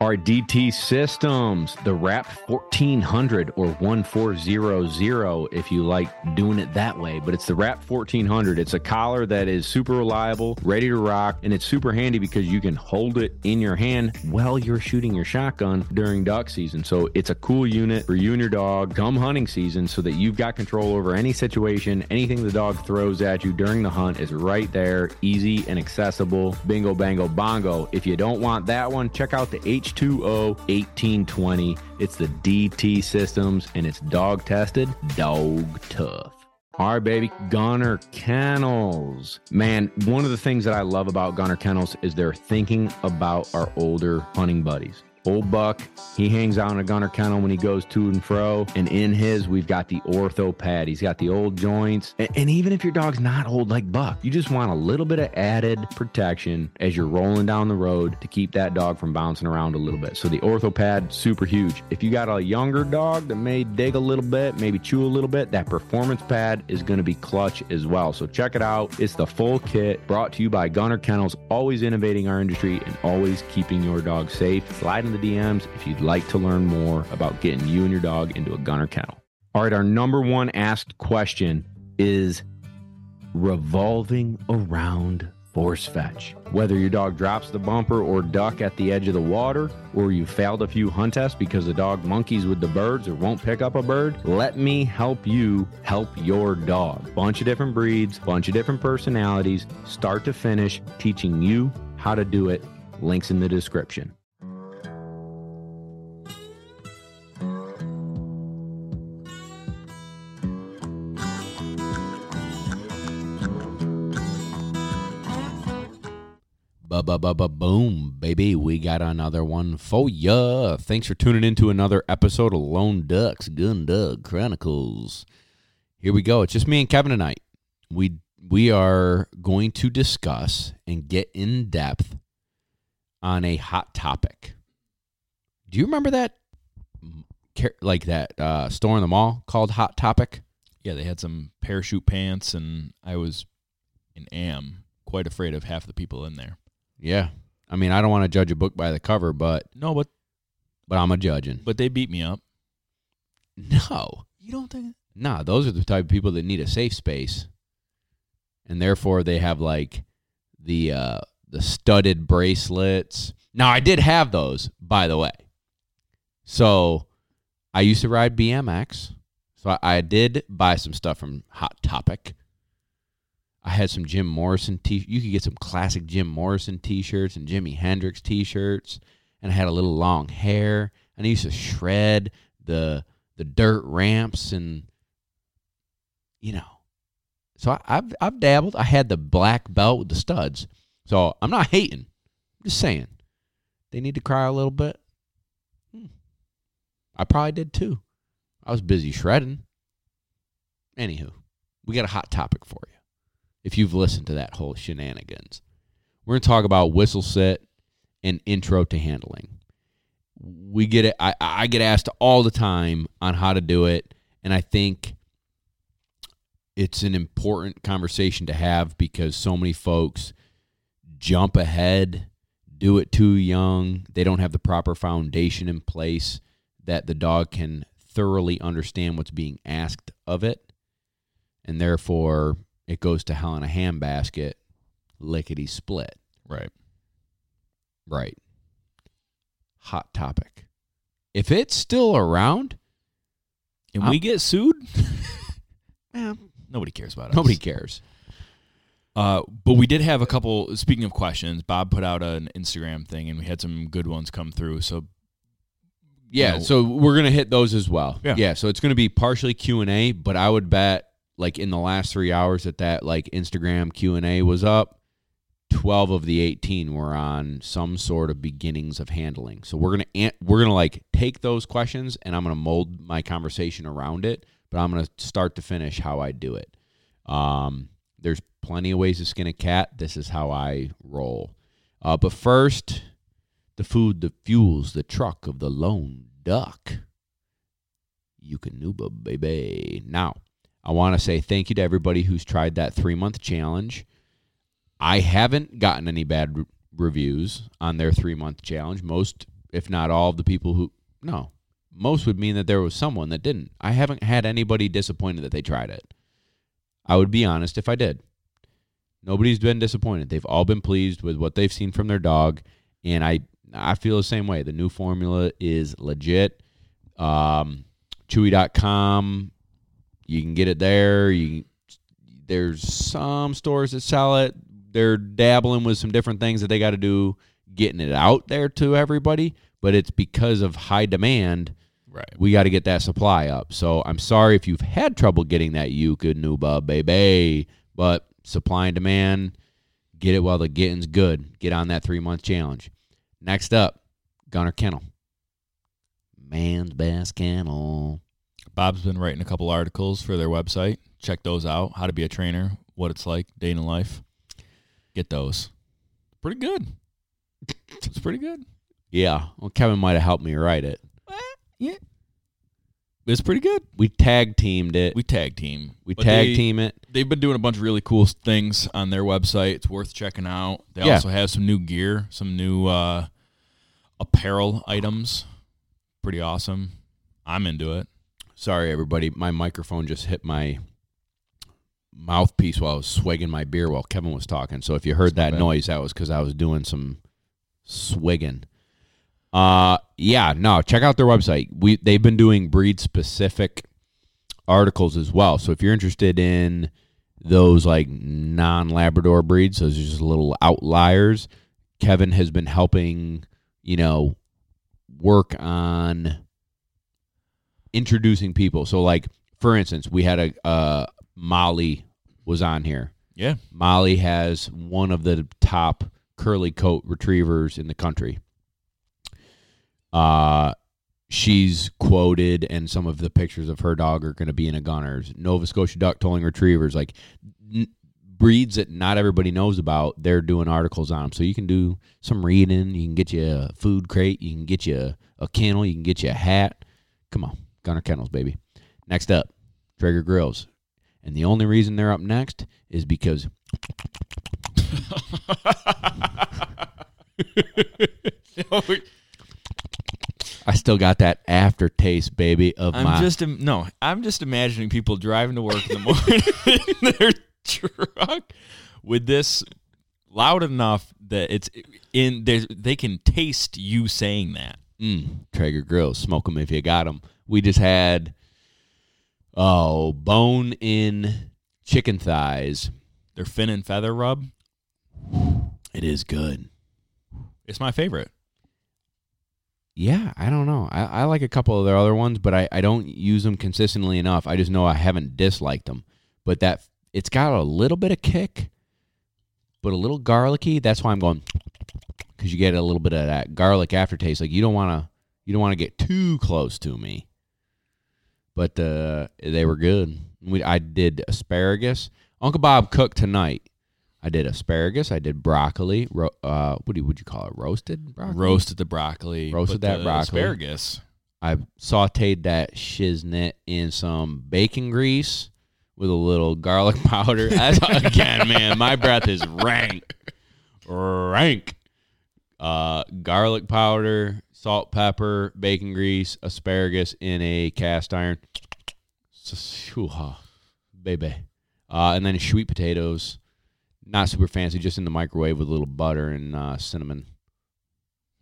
Our DT systems, the Wrap 1400 or 1400 if you like doing it that way, but it's the Wrap 1400. It's a collar that is super reliable, ready to rock, and it's super handy because you can hold it in your hand while you're shooting your shotgun during duck season. So it's a cool unit for you and your dog come hunting season so that you've got control over any situation, anything the dog throws at you during the hunt is right there, easy and accessible. Bingo, bango, bongo. If you don't want that one, check out the H H2O 1820. It's the DT systems and it's dog tested, dog tough. All right, baby. Gunner Kennels. Man, one of the things that I love about Gunner Kennels is they're thinking about our older hunting buddies. Old Buck, he hangs out in a gunner kennel when he goes to and fro. And in his, we've got the ortho pad. He's got the old joints. And, and, even if your dog's not old like Buck, you just want a little bit of added protection as you're rolling down the road to keep that dog from bouncing around a little bit. So the ortho pad, super huge. If you got a younger dog that may dig a little bit, maybe chew a little bit, that performance pad is going to be clutch as well. So check it out. It's the full kit brought to you by Gunner Kennels, always innovating our industry and always keeping your dog safe. Slide in the DMs if you'd like to learn more about getting you and your dog into a gunner kennel. All right, our number one asked question is revolving around force fetch. Whether your dog drops the bumper or duck at the edge of the water, or you failed a few hunt tests because the dog monkeys with the birds or won't pick up a bird, let me help you help your dog. Bunch of different breeds, bunch of different personalities, start to finish, teaching you how to do it. Links in the description. Boom, baby. We got another one for ya. Thanks for tuning in to another episode of Lone Ducks Gun Dog Chronicles. Here we go. It's just me and Kevin tonight. We we are going to discuss and get in depth on a hot topic. Do you remember that like that uh, store in the mall called Hot Topic? Yeah, they had some parachute pants and I was and am quite afraid of half the people in there. Yeah. I mean, I don't want to judge a book by the cover, but No, but but I'm a judging. but they beat me up. No. You don't think? Nah, those are the type of people that need a safe space. And therefore they have like the uh the studded bracelets. Now I did have those, by the way. So I used to ride BMX. So I, I did buy some stuff from Hot Topic. I had some Jim Morrison t. You could get some classic Jim Morrison t-shirts and Jimi Hendrix t-shirts, and I had a little long hair. And I used to shred the the dirt ramps and you know. So I, I've I've dabbled. I had the black belt with the studs. So I'm not hating. I'm just saying they need to cry a little bit. Hmm. I probably did too. I was busy shredding. Anywho, we got a hot topic for you if you've listened to that whole shenanigans. We're going to talk about whistle set and intro to handling. We get it. I, I get asked all the time on how to do it, and I think it's an important conversation to have because so many folks jump ahead, do it too young. They don't have the proper foundation in place that the dog can thoroughly understand what's being asked of it, and therefore it goes to hell in a handbasket, lickety split. Right. Right. Hot topic. If it's still around, and I'm- we get sued, eh, nobody cares about it. nobody cares. Uh, but we did have a couple. Speaking of questions, Bob put out an Instagram thing, and we had some good ones come through. So Yeah, know- so we're gonna hit those as well. Yeah. yeah. So it's gonna be partially Q and A, but I would bet like in the last three hours that that like Instagram Q and A was up, twelve of the eighteen were on some sort of beginnings of handling. So we're gonna we're gonna like take those questions and I'm gonna mold my conversation around it, but I'm gonna start to finish how I do it. Um, there's plenty of ways to skin a cat. This is how I roll. Uh, but first, the food that fuels the truck of the lone duck. Eukanuba, baby. Now, I want to say thank you to everybody who's tried that three month challenge. I haven't gotten any bad re- reviews on their three month challenge. Most if not all of the people who no, most would mean that there was someone that didn't. I haven't had anybody disappointed that they tried it. I would be honest if I did. Nobody's been disappointed. They've all been pleased with what they've seen from their dog, and I I feel the same way. The new formula is legit. Um, Chewy.com, you can get it there. You there's some stores that sell it. They're dabbling with some different things that they got to do getting it out there to everybody, but it's because of high demand. Right. We got to get that supply up. So I'm sorry if you've had trouble getting that Eukanuba baby, but supply and demand, get it while the getting's good. Get on that three month challenge. Next up, Gunner Kennel. Man's best kennel. Bob's been writing a couple articles for their website. Check those out. How to be a trainer, what it's like, day in life. Get those. Pretty good. It's pretty good. Yeah. Well, Kevin might have helped me write it. Yeah. It's pretty good. We tag teamed it. We tag team. We But tag they- team it. They've been doing a bunch of really cool things on their website. It's worth checking out. They Yeah. also have some new gear, some new uh, apparel items. Pretty awesome. I'm into it. Sorry, everybody. My microphone just hit my mouthpiece while I was swigging my beer while Kevin was talking. So if you heard that bad. noise, that was because I was doing some swigging. Uh, yeah, no. Check out their website. We they've been doing breed specific articles as well. So if you're interested in those like non Labrador breeds, those are just little outliers. Kevin has been helping, you know, work on introducing people. So like for instance, we had a uh Molly was on here. Yeah. Molly has one of the top curly coat retrievers in the country. Uh she's quoted and some of the pictures of her dog are going to be in a gunners nova scotia duck tolling retrievers like n- breeds that not everybody knows about they're doing articles on them so you can do some reading you can get you a food crate you can get you a, a kennel you can get you a hat come on gunner kennels baby next up traeger grills and the only reason they're up next is because i still got that aftertaste baby of I'm my just im- no. I'm just imagining people driving to work in the morning in their truck with this loud enough that it's in. They they can taste you saying that. Mm, Traeger grills, smoke them if you got them. We just had oh bone in chicken thighs. Their fin and feather rub. It is good. It's my favorite. Yeah, I don't know. I, I like a couple of their other ones, but I, I don't use them consistently enough. I just know I haven't disliked them. But that it's got a little bit of kick, but a little garlicky. That's why I'm going because you get a little bit of that garlic aftertaste. Like you don't want to you don't want to get too close to me. But uh, they were good. We I did asparagus. Uncle Bob cooked tonight. I did asparagus. I did broccoli. Ro- uh, what do you, would you call it? Roasted broccoli. Roasted the broccoli. Roasted that the broccoli. Asparagus. I sauteed that shiznit in some bacon grease with a little garlic powder. That's, again, man, my breath is rank, rank. Uh, garlic powder, salt, pepper, bacon grease, asparagus in a cast iron. Baby. Uh, and then sweet potatoes. Not super fancy, just in the microwave with a little butter and uh, cinnamon.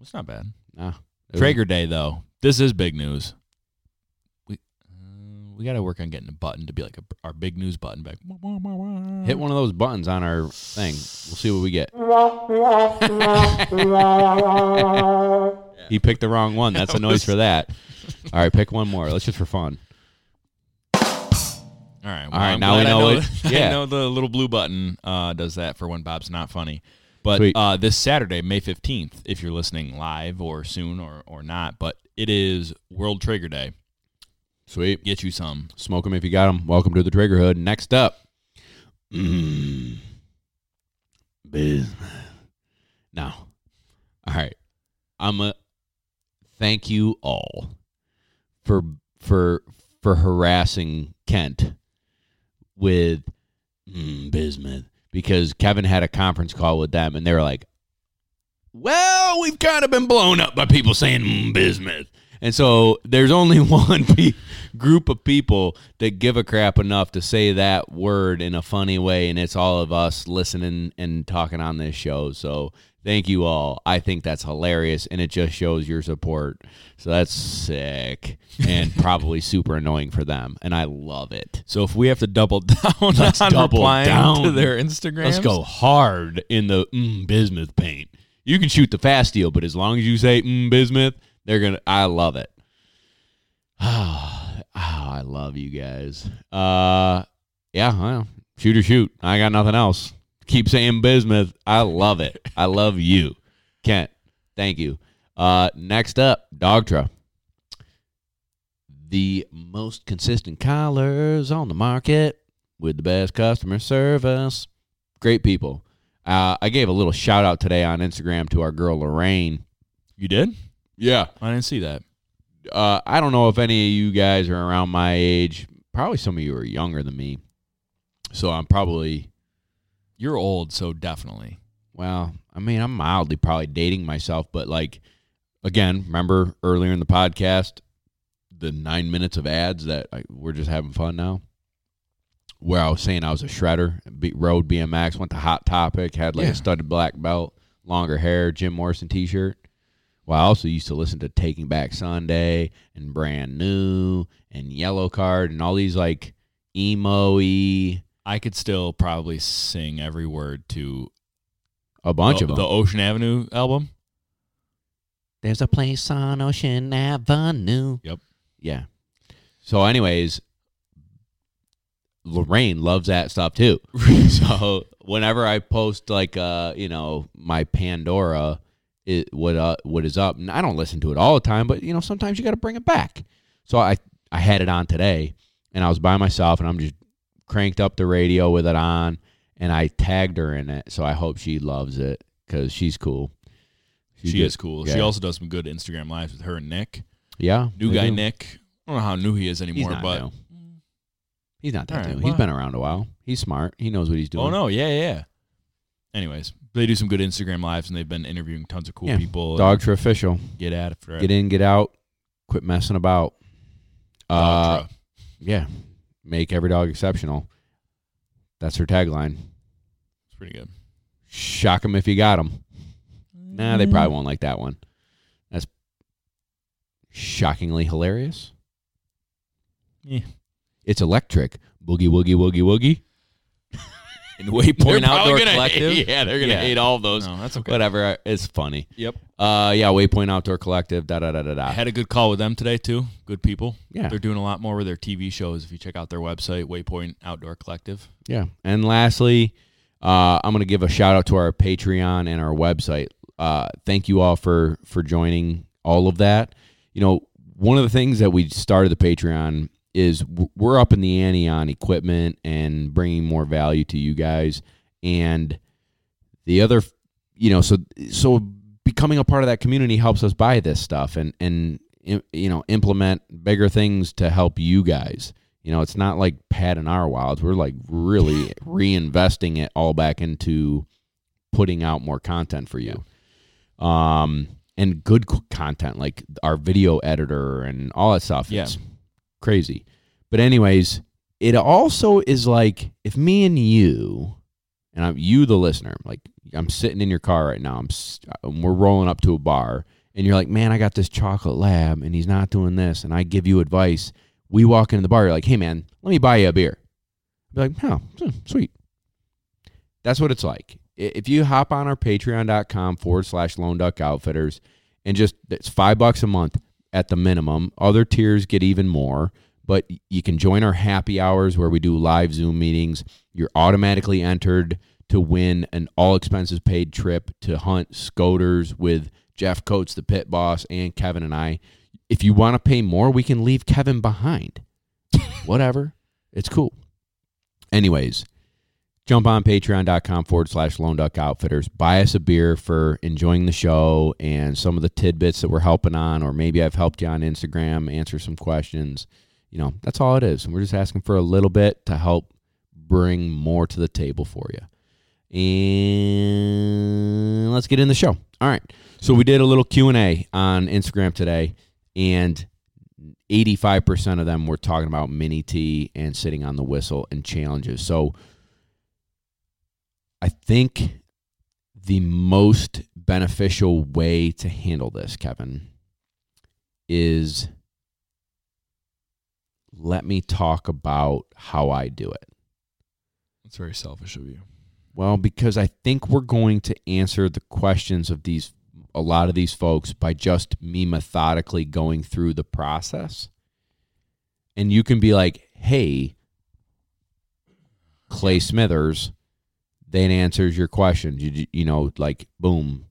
It's not bad. Nah, Traeger Day though. This is big news. We got to work on getting a button to be like a, our big news button back. Hit one of those buttons on our thing. We'll see what we get. He picked the wrong one. That's a noise for that. All right, pick one more. Let's just for fun. All right. Well, right, I'm now we know I know, it. I Yeah. know the little blue button uh, does that for when Bob's not funny. But uh, this Saturday, May 15th, if you're listening live or soon or, or not, but it is World Traeger Day. Sweet. Get you some. Smoke them if you got them. Welcome to the Traegerhood. Next up. Mm. Business. Now, all right. I'm a thank you all for for for harassing Kent with mm, Bismuth because Kevin had a conference call with them and they were like, well, we've kind of been blown up by people saying mm, bismuth. And so there's only one pe- group of people that give a crap enough to say that word in a funny way, and it's all of us listening and talking on this show. So thank you all. I think that's hilarious, and it just shows your support. So that's sick and probably super annoying for them, and I love it. So if we have to double down Let's on double replying down. to their Instagram, Let's go hard in the mm, bismuth paint. You can shoot the fast deal, but as long as you say mm, bismuth, they're gonna. I love it. Oh, I love you guys. Uh, yeah, well, shoot or shoot. I got nothing else. Keep saying bismuth. I love it. I love you, Kent. Thank you. Uh, next up, Dogtra. The most consistent collars on the market with the best customer service. Great people. Uh, I gave a little shout out today on Instagram to our girl Lorraine. You did? Yeah. I didn't see that. Uh, I don't know if any of you guys are around my age. Probably some of you are younger than me. So I'm probably, You're old, so definitely. well, I mean, I'm mildly probably dating myself, but like, again, remember earlier in the podcast, the nine minutes of ads that I, we're just having fun now? Where I was saying I was a shredder, B, rode BMX, went to Hot Topic, had like Yeah. a studded black belt, longer hair, Jim Morrison t shirt. Well, I also used to listen to Taking Back Sunday and Brand New and Yellowcard and all these like emo y, I could still probably sing every word to a bunch the, of them. the Ocean Avenue album. There's a place on Ocean Avenue. Yep. Yeah. So, anyways, Lorraine loves that stuff too. so whenever I post like uh, you know, my Pandora it what uh what is up, and I don't listen to it all the time, but you know, sometimes you gotta bring it back. So I I had it on today and I was by myself and I'm just cranked up the radio with it on and I tagged her in it. So I hope she loves it because she's cool. She's she good. is cool. She also does some good Instagram lives with her and Nick. Yeah. New guy do. Nick. I don't know how new he is He's anymore, not but new. He's not that right, new. well- He's been around a while. He's smart. He knows what he's doing. oh no, yeah, yeah. yeah. Anyways, they do some good Instagram lives, and they've been interviewing tons of cool Yeah. people. Dog for official. get at it Get in, get out. Quit messing about. Uh, Dogtra. yeah. Make every dog exceptional. That's her tagline. It's pretty good. Shock them if you got them. Nah, they probably won't like that one. That's shockingly hilarious. Yeah. It's electric. Boogie woogie woogie woogie. And Waypoint Outdoor gonna Collective. yeah, they're gonna Yeah. hate all of those. No, that's okay. Whatever. It's funny. Yep. Uh, yeah. Waypoint Outdoor Collective. Da da da da I da. had a good call with them today too. Good people. Yeah. They're doing a lot more with their TV shows. If you check out their website, Waypoint Outdoor Collective. Yeah. And lastly, uh, I'm going to give a shout out to our Patreon and our website. Uh, thank you all for for joining all of that. You know, one of the things that we started the Patreon is we're up in the ante on equipment and bringing more value to you guys. And the other, you know, so so becoming a part of that community helps us buy this stuff and and you know implement bigger things to help you guys. You know, it's not like padding our wilds. We're like really reinvesting it all back into putting out more content for you. Um and good content like our video editor and all that stuff. Yeah. It's crazy. But anyways, it also is like if me and you and I'm you the listener, like I'm sitting in your car right now. I'm we're rolling up to a bar and you're like, "Man, I got this chocolate lab and he's not doing this." And I give you advice. We walk into the bar, you're like, "Hey man, let me buy you a beer." I'd be like, "Oh, hmm, sweet." That's what it's like. If you hop on our patreon.com forward slash lone duck outfitters and just it's five bucks a month at the minimum. Other tiers get even more, but you can join our happy hours where we do live Zoom meetings. You're automatically entered to win an all expenses paid trip to hunt scoters with Jeff Coates, the pit boss, and Kevin and I. If you want to pay more, we can leave Kevin behind. Whatever. It's cool. Anyways, jump on patreon.com forward slash lone duck outfitters. Buy us a beer for enjoying the show and some of the tidbits that we're helping on, or maybe I've helped you on Instagram, answer some questions. You know, that's all it is. And we're just asking for a little bit to help bring more to the table for you. And let's get in the show. All right. So we did a little Q&A on Instagram today and 85% of them were talking about mini T and sitting on the whistle and challenges. So I think the most beneficial way to handle this, Kevin, is let me talk about how I do it. That's very selfish of you. Well, because I think we're going to answer the questions of these a lot of these folks by just me methodically going through the process. And you can be like, "Hey, Clay Smithers, then answers your question. You, you know, like boom.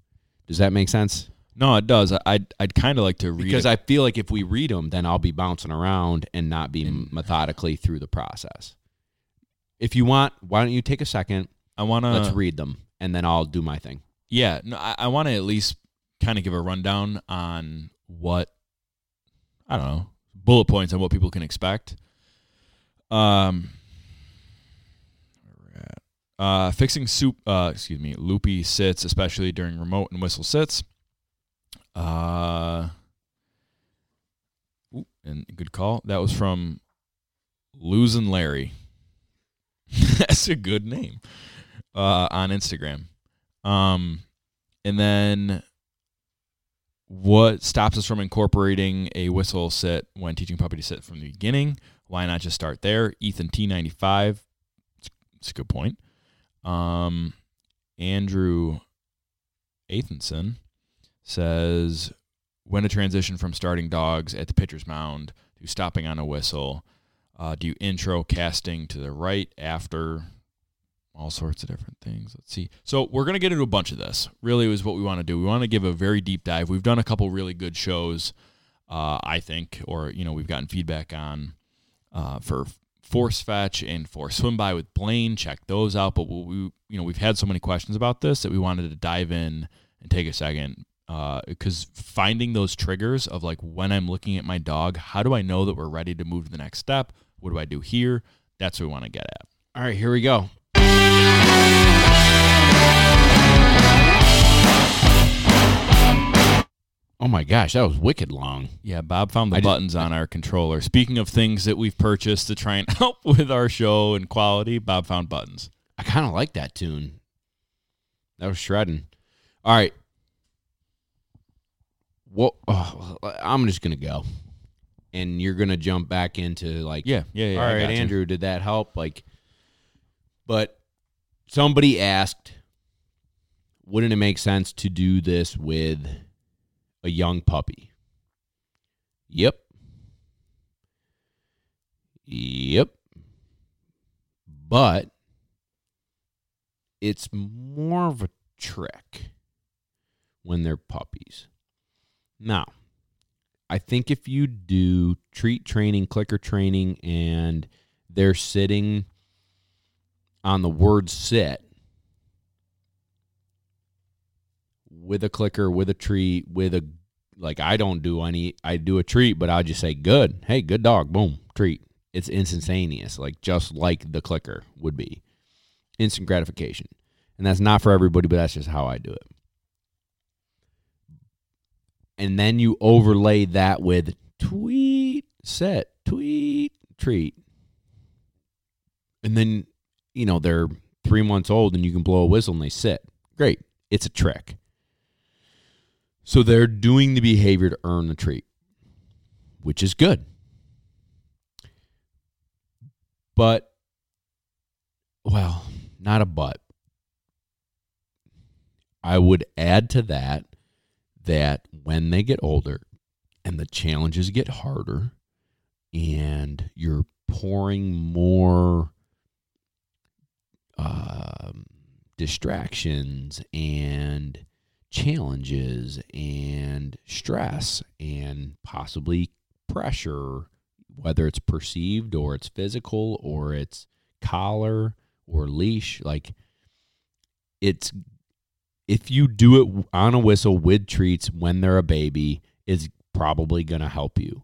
Does that make sense? No, it does. I'd I'd kind of like to read Because I feel like if we read them, then I'll be bouncing around and not be methodically through the process. If you want, why don't you take a second? I want to Let's read them, and then I'll do my thing. Yeah, no, I, I want to at least kind of give a rundown on what I don't know bullet points on what people can expect. Um, where we're at. Uh, fixing soup. Uh, excuse me, loopy sits, especially during remote and whistle sits. Uh, ooh, and good call. That was from Losing Larry. That's a good name. Uh, on Instagram. Um, and then what stops us from incorporating a whistle sit when teaching puppy to sit from the beginning? Why not just start there? Ethan T95. It's, a good point. Um, Andrew Athenson says when to transition from starting dogs at the pitcher's mound to stopping on a whistle. Uh, do you intro casting to the right after all sorts of different things. Let's see. So we're gonna get into a bunch of this. Really, is what we want to do. We want to give a very deep dive. We've done a couple really good shows, uh, I think, or you know, we've gotten feedback on uh, for force fetch and for swim by with Blaine. Check those out. But we, you know, we've had so many questions about this that we wanted to dive in and take a second uh, because finding those triggers of like when I'm looking at my dog, how do I know that we're ready to move to the next step? What do I do here? That's what we want to get at. All right, here we go. Oh my gosh, that was wicked long. Yeah, Bob found the I buttons on our controller. Speaking of things that we've purchased to try and help with our show and quality, Bob found buttons. I kind of like that tune. That was shredding. All right. What? Oh, uh, I'm just gonna go, and you're gonna jump back into like Yeah, yeah, yeah. All right, got you. Andrew, did that help? Like, but somebody asked, wouldn't it make sense to do this with a young puppy? Yep. Yep. But it's more of a trick when they're puppies. Now, I think if you do treat training, clicker training, and they're sitting on the word sit with a clicker, with a treat, with a like I don't do any I do a treat, but I'll just say good. Hey, good dog, boom, treat. It's instantaneous, like just like the clicker would be. Instant gratification. And that's not for everybody, but that's just how I do it and then you overlay that with tweet set tweet treat and then you know they're three months old and you can blow a whistle and they sit great it's a trick so they're doing the behavior to earn the treat which is good. But well not a but. I would add to that that when they get older and the challenges get harder and you're pouring more um, distractions and challenges and stress and possibly pressure, whether it's perceived or it's physical or it's collar or leash, like it's if you do it on a whistle with treats when they're a baby is probably going to help you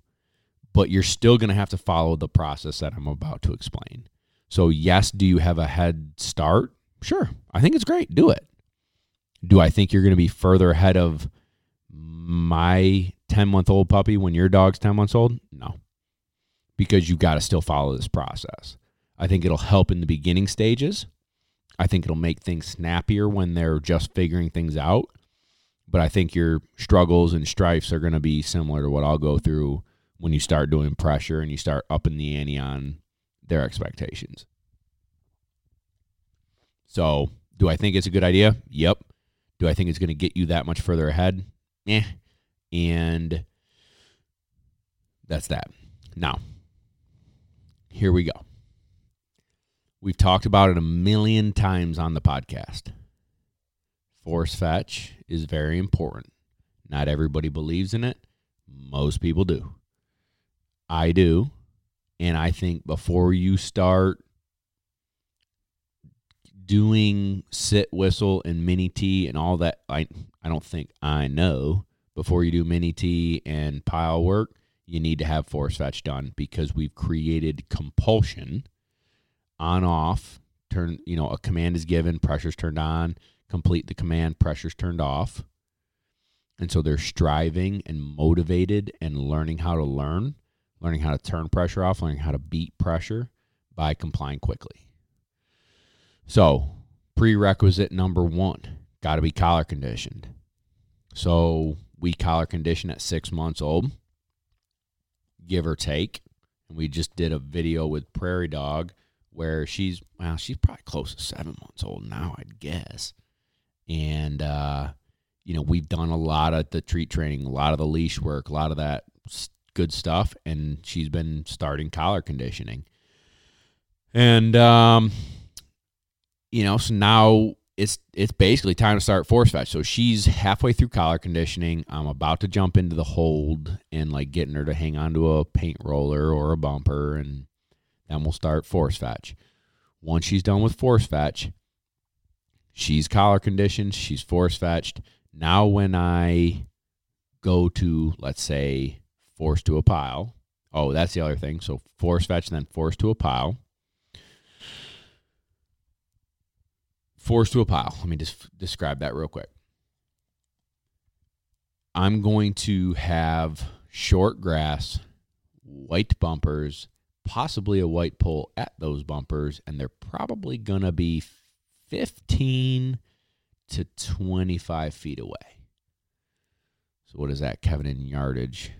but you're still going to have to follow the process that i'm about to explain so yes do you have a head start Sure. I think it's great. Do it. Do I think you're going to be further ahead of my 10 month old puppy when your dog's 10 months old? No. Because you've got to still follow this process. I think it'll help in the beginning stages. I think it'll make things snappier when they're just figuring things out. But I think your struggles and strifes are going to be similar to what I'll go through when you start doing pressure and you start upping the ante on their expectations. So, do I think it's a good idea? Yep. Do I think it's going to get you that much further ahead? Yeah. And that's that. Now, here we go. We've talked about it a million times on the podcast. Force fetch is very important. Not everybody believes in it. Most people do. I do. And I think before you start doing sit whistle and mini T and all that, I I don't think I know. Before you do mini T and pile work, you need to have force fetch done because we've created compulsion on off. Turn you know, a command is given, pressure's turned on, complete the command, pressure's turned off. And so they're striving and motivated and learning how to learn learning how to turn pressure off, learning how to beat pressure by complying quickly. So, prerequisite number one got to be collar conditioned. So, we collar condition at six months old, give or take. And we just did a video with Prairie Dog where she's, well, she's probably close to seven months old now, I'd guess. And, uh, you know, we've done a lot of the treat training, a lot of the leash work, a lot of that good stuff, and she's been starting collar conditioning. And um, you know, so now it's it's basically time to start force fetch. So she's halfway through collar conditioning. I'm about to jump into the hold and like getting her to hang onto a paint roller or a bumper, and then we'll start force fetch. Once she's done with force fetch, she's collar conditioned, she's force fetched. Now when I go to let's say force to a pile. Oh, that's the other thing. So force fetch, then force to a pile. Force to a pile. Let me just describe that real quick. I'm going to have short grass, white bumpers, possibly a white pole at those bumpers, and they're probably going to be 15 to 25 feet away. So, what is that, Kevin, in yardage?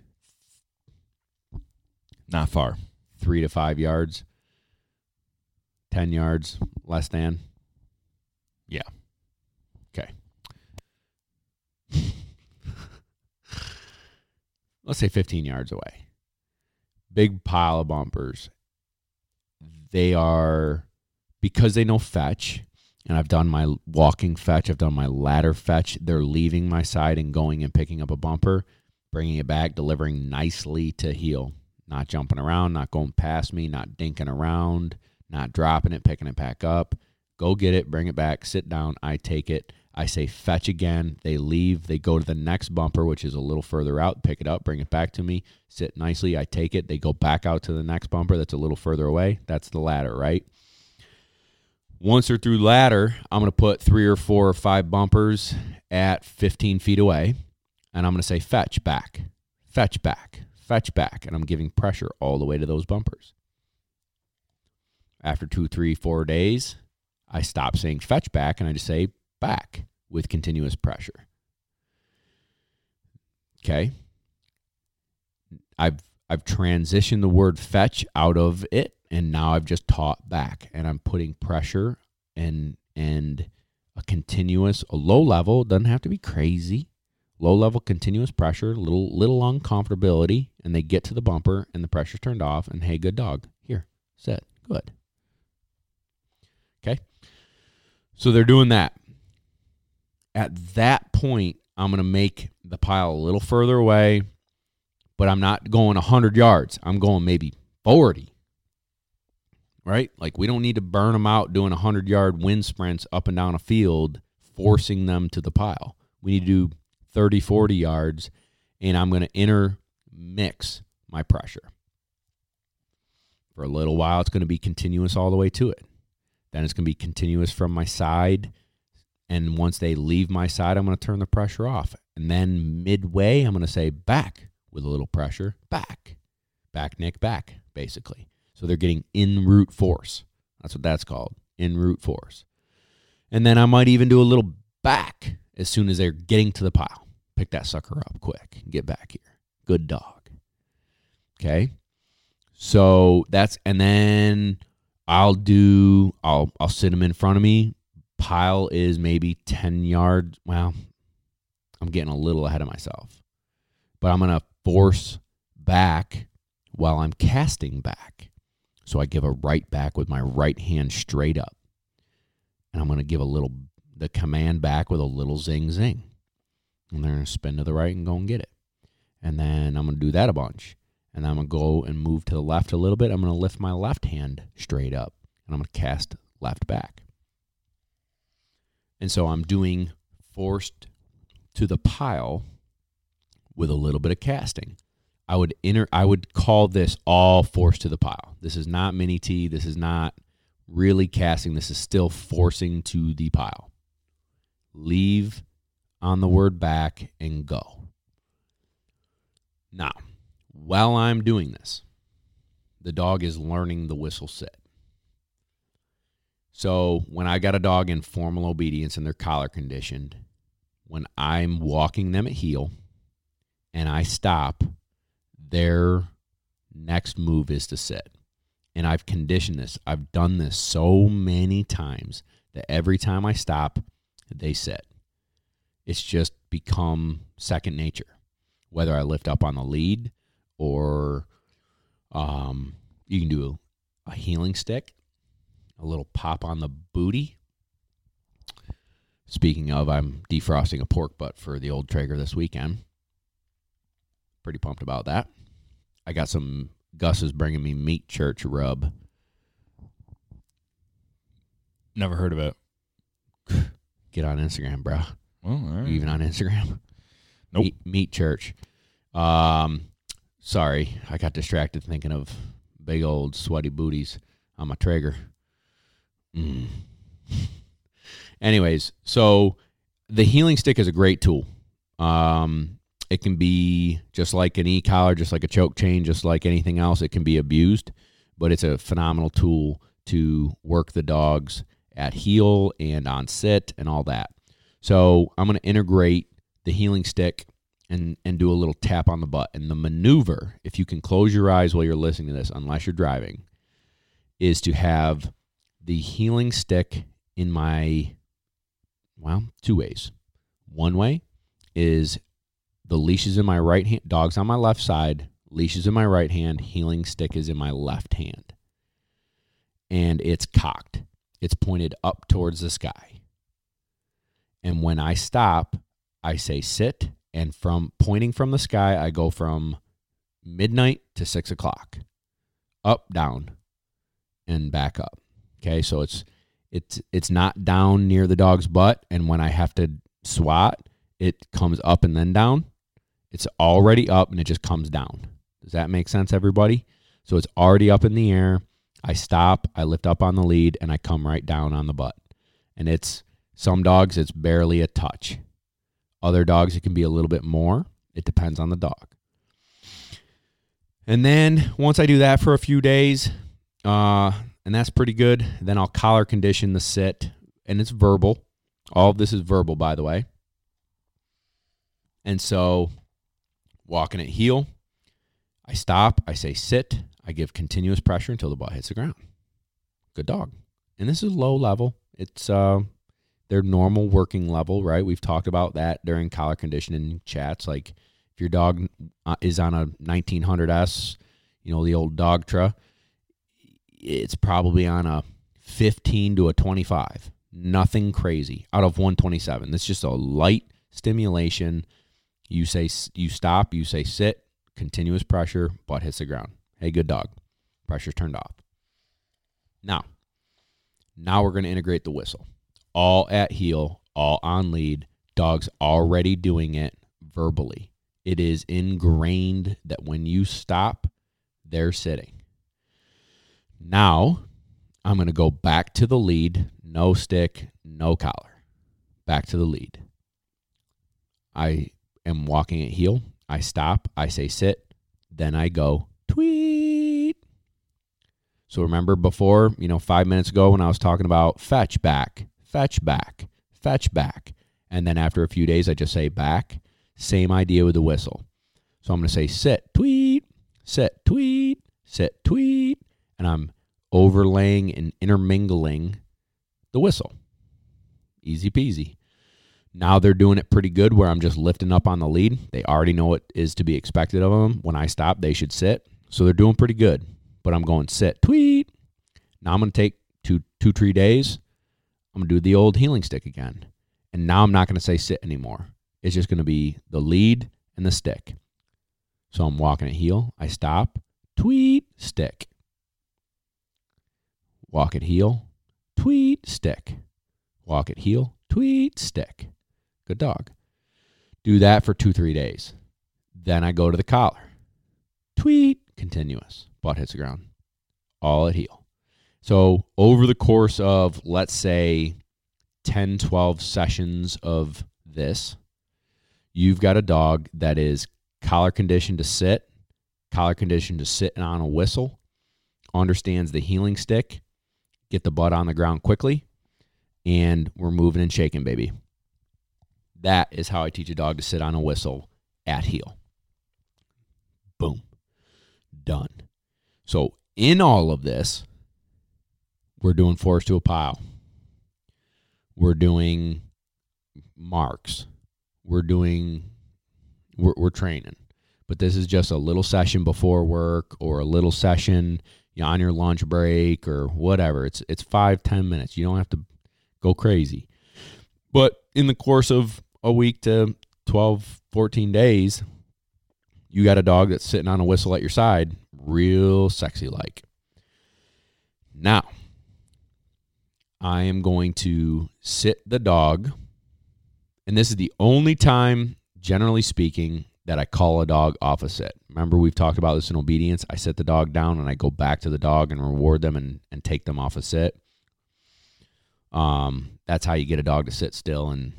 Not far. Three to five yards. Ten yards less than. Yeah. Okay. Let's say 15 yards away. Big pile of bumpers. They are because they know fetch, and I've done my walking fetch, I've done my ladder fetch. They're leaving my side and going and picking up a bumper, bringing it back, delivering nicely to heel not jumping around, not going past me, not dinking around, not dropping it, picking it back up. Go get it, bring it back, sit down. I take it. I say fetch again. They leave. They go to the next bumper, which is a little further out, pick it up, bring it back to me, sit nicely. I take it. They go back out to the next bumper that's a little further away. That's the ladder, right? Once they're through ladder, I'm going to put three or four or five bumpers at 15 feet away, and I'm going to say fetch back, fetch back, fetch back, and I'm giving pressure all the way to those bumpers. After two, three, four days, I stop saying fetch back and I just say back with continuous pressure. Okay. I've I've transitioned the word fetch out of it and now I've just taught back and I'm putting pressure and and a continuous a low level doesn't have to be crazy low level continuous pressure, little little uncomfortability, and they get to the bumper and the pressure's turned off, and hey, good dog, here, sit, good. Okay, so they're doing that. At that point, I'm going to make the pile a little further away, but I'm not going 100 yards. I'm going maybe 40. Right? Like we don't need to burn them out doing 100 yard wind sprints up and down a field, forcing them to the pile. We need to do 30, 40 yards, and I'm going to intermix my pressure. For a little while, it's going to be continuous all the way to it. Then it's going to be continuous from my side. And once they leave my side, I'm going to turn the pressure off. And then midway, I'm going to say back with a little pressure, back, back, Nick, back, basically. So they're getting in route force. That's what that's called, in route force. And then I might even do a little back as soon as they're getting to the pile. Pick that sucker up quick. Get back here. Good dog. Okay. So that's and then I'll do I'll I'll sit them in front of me. Pile is maybe 10 yards. Well, I'm getting a little ahead of myself. But I'm going to force back while I'm casting back. So I give a right back with my right hand straight up. And I'm going to give a little the command back with a little zing zing. And they're going to spin to the right and go and get it. And then I'm going to do that a bunch. And I'm going to go and move to the left a little bit. I'm going to lift my left hand straight up. And I'm going to cast left back. And so I'm doing forced to the pile with a little bit of casting. I would enter I would call this all forced to the pile. This is not mini T. This is not really casting. This is still forcing to the pile. Leave on the word back and go. Now, while I'm doing this, the dog is learning the whistle sit. So when I got a dog in formal obedience and they're collar conditioned, when I'm walking them at heel and I stop, their next move is to sit. And I've conditioned this. I've done this so many times that every time I stop, they sit. It's just become second nature. Whether I lift up on the lead or um, you can do a heeling stick, a little pop on the booty. Speaking of, I'm defrosting a pork butt for the old Traeger this weekend. Pretty pumped about that. I got some Gus is bringing me meat church rub. Never heard of it. Get on Instagram, bro. Well, all right. Even on Instagram? Nope. Meat, meat church. Um, sorry, I got distracted thinking of big old sweaty booties on my Traeger. Mm. Anyways, so the heeling stick is a great tool. Um, it can be just like an e-collar, just like a choke chain, just like anything else. It can be abused, but it's a phenomenal tool to work the dogs at heel and on sit and all that. So I'm going to integrate the heeling stick and and do a little tap on the butt. And the maneuver, if you can close your eyes while you're listening to this, unless you're driving, is to have the heeling stick in my well, two ways. One way is the leash is in my right hand, dog's on my left side, leash is in my right hand, healing stick is in my left hand. And it's cocked. It's pointed up towards the sky. And when I stop, I say sit, and from pointing from the sky, I go from midnight to six o'clock, up, down, and back up. Okay, so it's it's it's not down near the dog's butt, and when I have to swat, it comes up and then down. It's already up and it just comes down. Does that make sense, everybody? So it's already up in the air. I stop, I lift up on the lead, and I come right down on the butt. And it's some dogs, it's barely a touch. Other dogs, it can be a little bit more. It depends on the dog. And then once I do that for a few days, uh, and that's pretty good, then I'll collar condition the sit, and it's verbal. All of this is verbal, by the way. And so, walking at heel, I stop, I say sit, I give continuous pressure until the butt hits the ground. Good dog. And this is low level. It's uh, their normal working level, right? We've talked about that during collar conditioning chats. Like if your dog uh, is on a 1900S, you know, the old Dogtra, it's probably on a 15 to a 25. Nothing crazy out of 127. That's just a light stimulation. You say you stop, you say sit, continuous pressure, butt hits the ground. Hey, good dog. Pressure's turned off. Now, now we're going to integrate the whistle. All at heel, all on lead. Dog's already doing it verbally. It is ingrained that when you stop, they're sitting. Now, I'm going to go back to the lead, no stick, no collar. Back to the lead. I am walking at heel. I stop. I say sit. Then I go tweet. So remember before, you know, five minutes ago when I was talking about fetch back, fetch back, fetch back. And then after a few days, I just say back. Same idea with the whistle. So I'm going to say sit, tweet, sit, tweet, sit, tweet. And I'm overlaying and intermingling the whistle. Easy peasy. Now they're doing it pretty good where I'm just lifting up on the lead. They already know what is to be expected of them. When I stop, they should sit. So they're doing pretty good. But I'm going sit, tweet. Now I'm going to take two, two, three days. I'm going to do the old heeling stick again. And now I'm not going to say sit anymore. It's just going to be the lead and the stick. So I'm walking at heel. I stop, tweet, stick. Walk at heel, tweet, stick. Walk at heel, tweet, stick. Good dog. Do that for two, three days. Then I go to the collar. Tweet, continuous. Butt hits the ground. All at heel. So over the course of, let's say, 10, 12 sessions of this, you've got a dog that is collar conditioned to sit, collar conditioned to sit on a whistle, understands the heeling stick, get the butt on the ground quickly, and we're moving and shaking, baby. That is how I teach a dog to sit on a whistle at heel. Boom. Done. So, in all of this, we're doing force to a pile. We're doing marks. We're doing, we're, we're training. But this is just a little session before work or a little session on your lunch break or whatever. It's it's five ten minutes. You don't have to go crazy. But in the course of a week to 12, 14 days, you got a dog that's sitting on a whistle at your side, real sexy like. Now, I am going to sit the dog, and this is the only time, generally speaking, that I call a dog off a sit. Remember, we've talked about this in obedience. I sit the dog down and I go back to the dog and reward them and, and take them off a sit. Um, that's how you get a dog to sit still and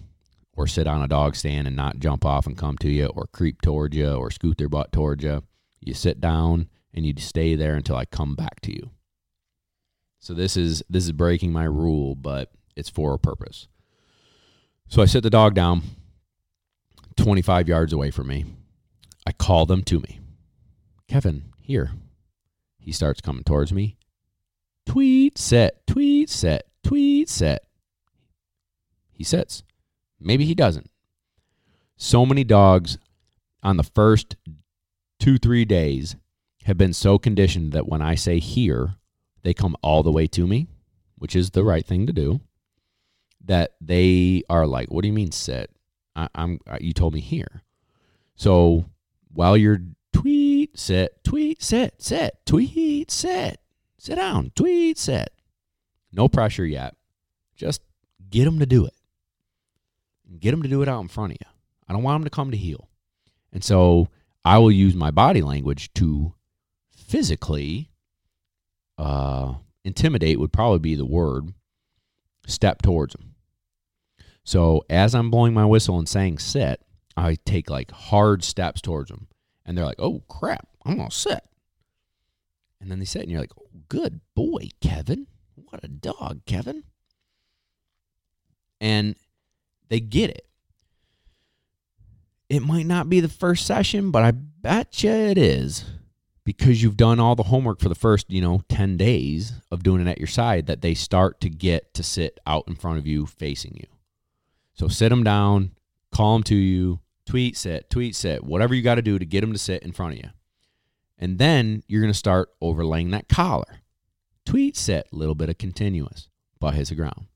or sit on a dog stand and not jump off and come to you or creep towards you or scoot their butt towards you. You sit down and you stay there until I come back to you. So this is this is breaking my rule, but it's for a purpose. So I set the dog down 25 yards away from me. I call them to me. Kevin, here. He starts coming towards me. Tweet set, tweet set, tweet set. He sits. Maybe he doesn't. So many dogs on the first two, three days have been so conditioned that when I say here, they come all the way to me, which is the right thing to do. That they are like, what do you mean sit? I, am you told me here. So while you're tweet, sit, tweet, sit, sit, tweet, sit, sit down, tweet, sit. No pressure yet. Just get them to do it. Get them to do it out in front of you. I don't want them to come to heel. And so I will use my body language to physically uh, intimidate would probably be the word step towards them. So as I'm blowing my whistle and saying sit, I take like hard steps towards them. And they're like, oh crap, I'm to sit. And then they sit, and you're like, oh, good boy, Kevin. What a dog, Kevin. And they get it. It might not be the first session, but I bet you it is because you've done all the homework for the first, you know, 10 days of doing it at your side that they start to get to sit out in front of you facing you. So sit them down, call them to you, tweet sit, tweet sit, whatever you got to do to get them to sit in front of you. And then you're going to start overlaying that collar. Tweet sit, little bit of continuous, butt hits the ground.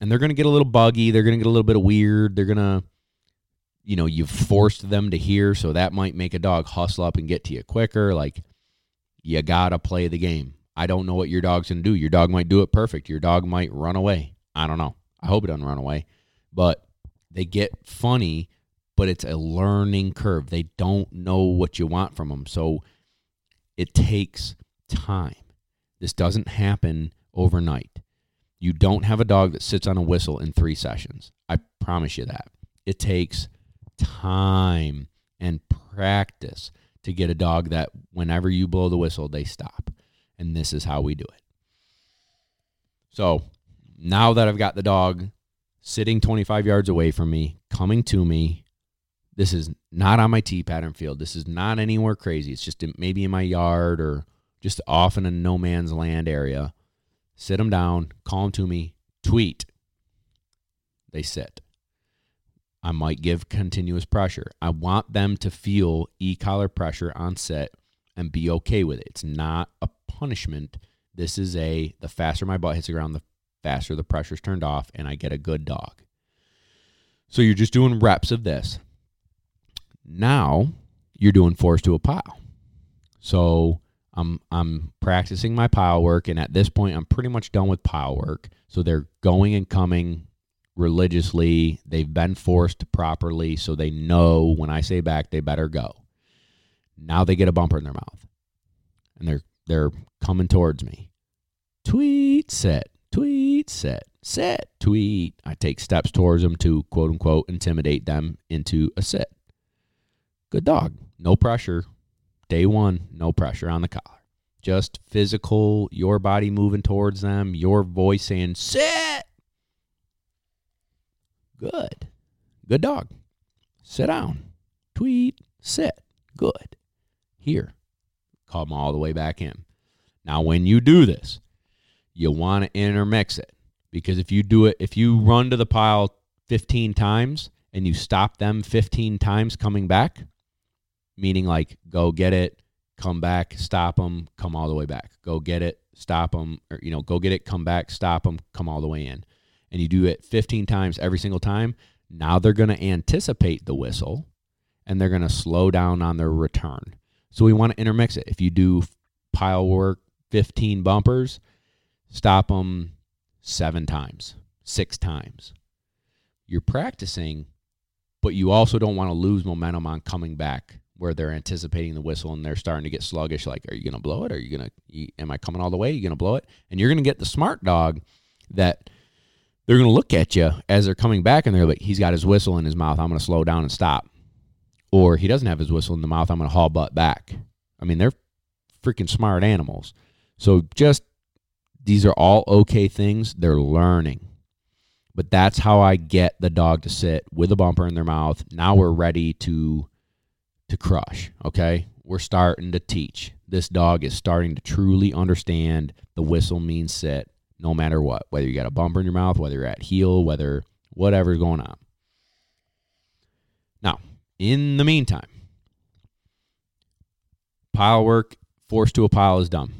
And they're going to get a little buggy. They're going to get a little bit of weird. They're going to, you know, you've forced them to hear. So that might make a dog hustle up and get to you quicker. Like, you got to play the game. I don't know what your dog's to do. Your dog might do it perfect. Your dog might run away. I don't know. I hope it doesn't run away. But they get funny, but it's a learning curve. They don't know what you want from them. So it takes time. This doesn't happen overnight. You don't have a dog that sits on a whistle in three sessions. I promise you that. It takes time and practice to get a dog that whenever you blow the whistle, they stop. And this is how we do it. So now that I've got the dog sitting 25 yards away from me, coming to me, this is not on my T pattern field. This is not anywhere crazy. It's just maybe in my yard or just off in a no man's land area. Sit them down, call them to me, tweet. They sit. I might give continuous pressure. I want them to feel e collar pressure on set and be okay with it. It's not a punishment. This is a the faster my butt hits the ground, the faster the pressure's turned off, and I get a good dog. So you're just doing reps of this. Now you're doing force to a pile. So I'm I'm practicing my pile work, and at this point, I'm pretty much done with pile work. So they're going and coming religiously. They've been forced properly, so they know when I say back, they better go. Now they get a bumper in their mouth, and they're they're coming towards me. Tweet set, tweet set, set, tweet. I take steps towards them to quote unquote intimidate them into a sit. Good dog, no pressure. Day one, no pressure on the collar. Just physical, your body moving towards them, your voice saying, sit. Good. Good dog. Sit down. Tweet. Sit. Good. Here. Come all the way back in. Now, when you do this, you want to intermix it because if you do it, if you run to the pile 15 times and you stop them 15 times coming back, meaning like go get it, come back, stop them, come all the way back. Go get it, stop them, or you know, go get it, come back, stop them, come all the way in and you do it 15 times every single time, now they're going to anticipate the whistle and they're going to slow down on their return. So we want to intermix it. If you do pile work 15 bumpers, stop them seven times, six times. You're practicing, but you also don't want to lose momentum on coming back where they're anticipating the whistle and they're starting to get sluggish. Like, are you going to blow it? Are you going to, am I coming all the way? Are you going to blow it? And you're going to get the smart dog that they're going to look at you as they're coming back and they're like, he's got his whistle in his mouth. I'm going to slow down and stop. Or he doesn't have his whistle in the mouth. I'm going to haul butt back. I mean, they're freaking smart animals. So just these are all okay things. They're learning. But that's how I get the dog to sit with a bumper in their mouth. Now we're ready to to crush, okay? We're starting to teach. This dog is starting to truly understand the whistle means sit no matter what, whether you got a bumper in your mouth, whether you're at heel, whether whatever's going on. Now, in the meantime, pile work, forced to a pile is done.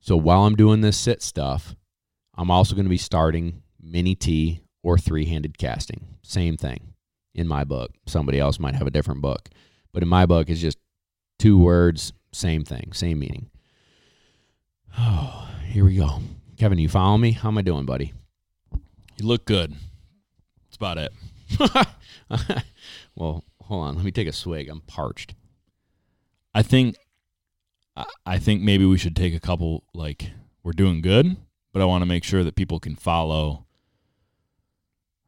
So while I'm doing this sit stuff, I'm also going to be starting mini T or three handed casting. Same thing in my book. Somebody else might have a different book, but in my book, it's just two words, same thing, same meaning. Oh, here we go. Kevin, you follow me? How am I doing, buddy? You look good. That's about it. well, hold on. Let me take a swig. I'm parched. I think I think maybe we should take a couple like we're doing good, but I want to make sure that people can follow.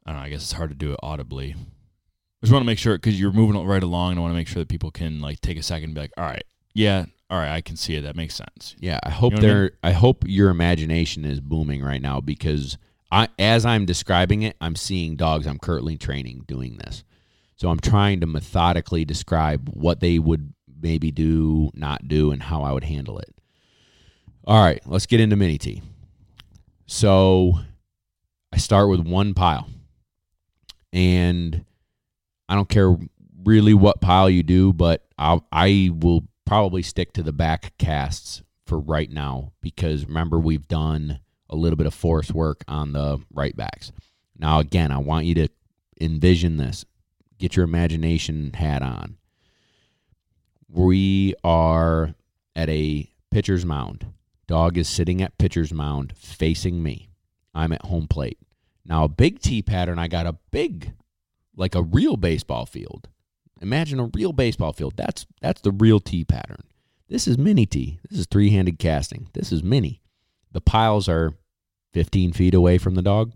I don't know, I guess it's hard to do it audibly. I just want to make sure because you're moving right along. And I want to make sure that people can like take a second and be like, all right, yeah, all right, I can see it. That makes sense. Yeah, I hope you know there. I, mean? I hope your imagination is booming right now because I, as I'm describing it, I'm seeing dogs I'm currently training doing this. So I'm trying to methodically describe what they would maybe do, not do, and how I would handle it. All right, let's get into mini T. So I start with one pile, and I don't care really what pile you do, but I'll, I will probably stick to the back casts for right now because remember we've done a little bit of force work on the right backs. Now again, I want you to envision this. Get your imagination hat on. We are at a pitcher's mound. Dog is sitting at pitcher's mound facing me. I'm at home plate. Now a big T pattern, I got a big like a real baseball field Imagine a real baseball field. That's that's the real T pattern. This is mini T. This is three handed casting. This is mini. The piles are 15 feet away from the dog,